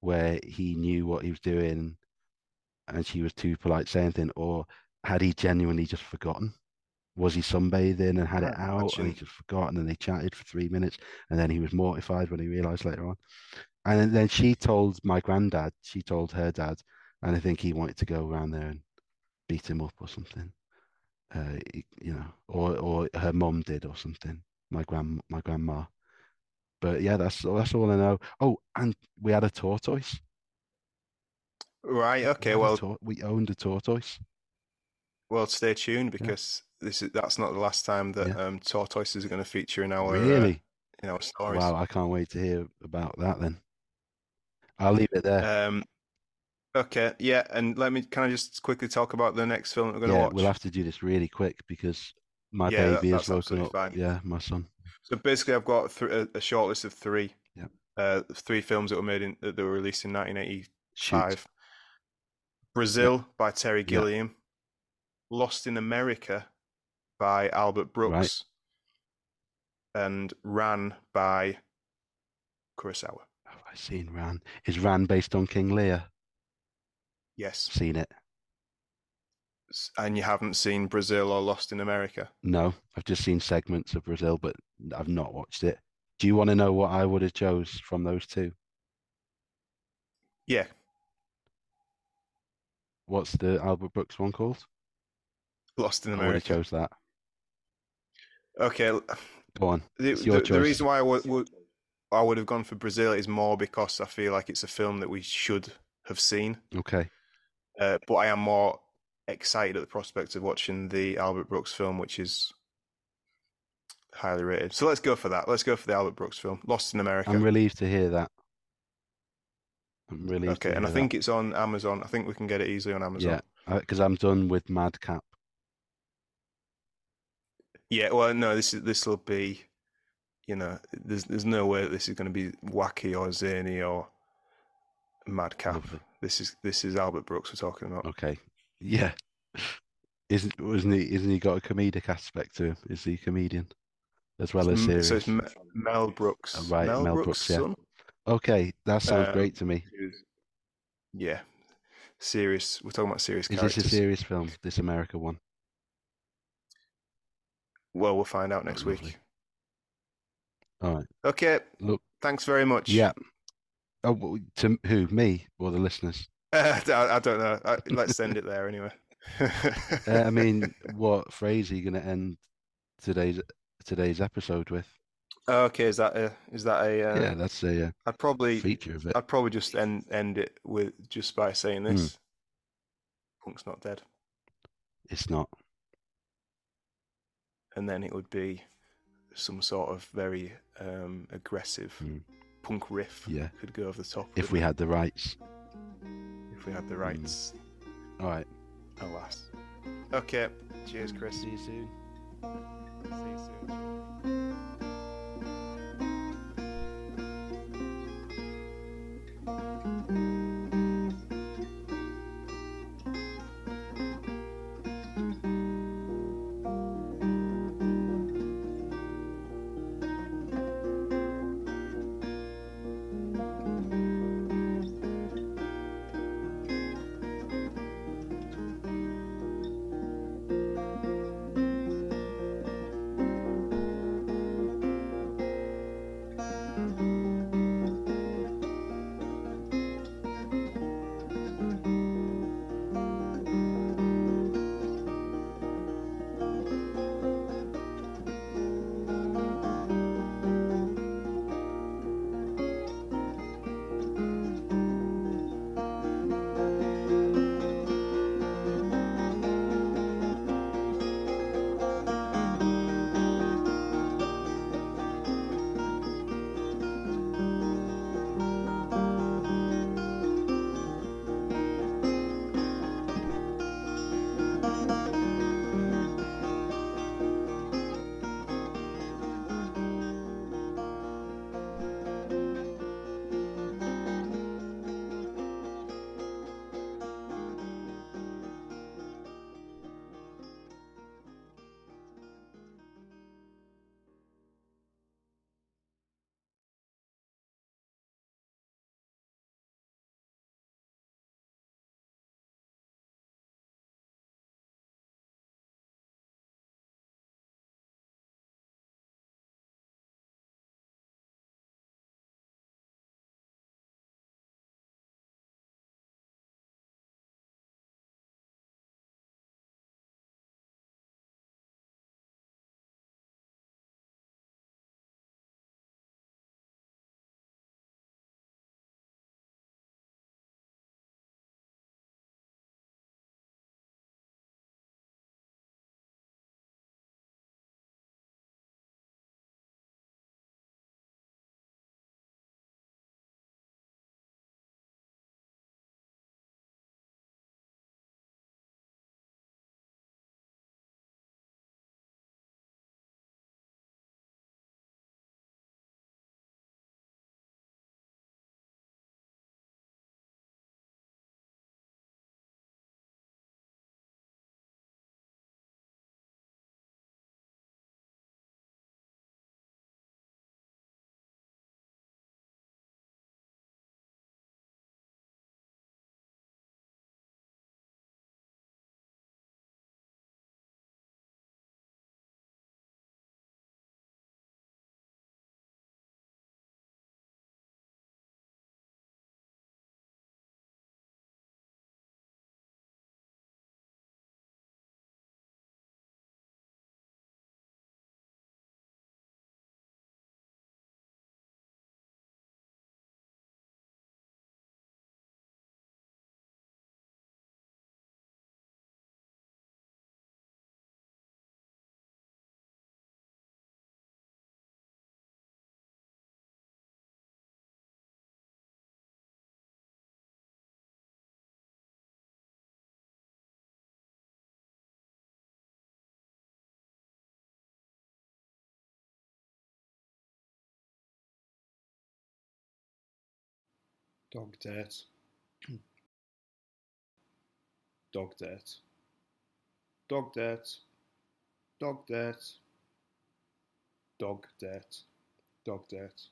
where he knew what he was doing and she was too polite to say anything, or had he genuinely just forgotten? Was he sunbathing and had it out and he just forgot and then they chatted for three minutes and then he was mortified when he realized later on. And then- she told my granddad, she told her dad, and I think he wanted to go around there and beat him up or something. Uh, you know, or or her mum did or something. My grand my grandma. But yeah, that's that's all I know. Oh, and we had a tortoise. Right. Okay. a Well, tor- we owned a tortoise. well, stay tuned because this is that's not the last time that Yeah. um, tortoises are going to feature in our uh, Really? in our stories. Wow, I can't wait to hear about that then. I'll leave it there. Um, okay, yeah, and let me can I just quickly talk about the next film that we're going to yeah, watch? we'll have to do this really quick because my Yeah, baby has that's woken up. fine. Yeah, my son. So basically, I've got th- a, a short list of three. Yeah. Uh, three films that were made in that were released in 1985. Shoot. Brazil by Terry. Gilliam. Lost in America by Albert Brooks. And Ran by Kurosawa. Have I seen Ran? Is Ran based on King Lear? Yes. Seen it? And you haven't seen Brazil or Lost in America? No, I've just seen segments of Brazil, but I've not watched it. Do you want to know what I would have chose from those two? Yeah. What's the Albert Brooks one called? Lost in America. I would have chose that. Okay. Go on. The, the, the reason why I would, would I would have gone for Brazil is more because I feel like it's a film that we should have seen. Okay. Uh, but I am more excited at the prospect of watching the Albert Brooks film, which is highly rated. So let's go for that. Let's go for the Albert Brooks film, Lost in America. I'm relieved to hear that. I'm relieved okay, and I hear think it's on Amazon. I think we can get it easily on. Amazon. yeah, because I'm done with Madcap. Yeah, well, no, this is this will be, you know, there's there's no way that this is going to be wacky or zany or madcap. This is this is Albert Brooks we're talking about. Okay. Yeah. Isn't wasn't he? Isn't he got a comedic aspect to him? Is he a comedian as well as M- serious? So it's Me- Mel Brooks. Uh, right, Mel, Mel Brooks' Brooks, yeah. Okay, that sounds Um, great to me. Yeah, serious. We're talking about serious Is characters. this a serious film? This America one? Well, we'll find out next lovely. week. All right. Okay. Look. Thanks very much. Yeah. Oh, to who? Me or the listeners? I, I don't know. I, let's send it there anyway. Uh, I mean, what phrase are you going to end today's today's episode with? okay. Is that a? Is that a? Uh, yeah, that's a uh, I'd probably. feature of it. I'd probably just end end it with just by saying this. Punk's not dead, It's not. And then it would be some sort of very um, aggressive Hmm. punk riff Yeah. could go over the top. If we it? had the rights. if we had the rights. All right. Alas. Okay. Cheers, Chris. See you soon. Dog dirt. Dog dirt. Dog dirt. Dog dirt. Dog dirt. Dog dirt.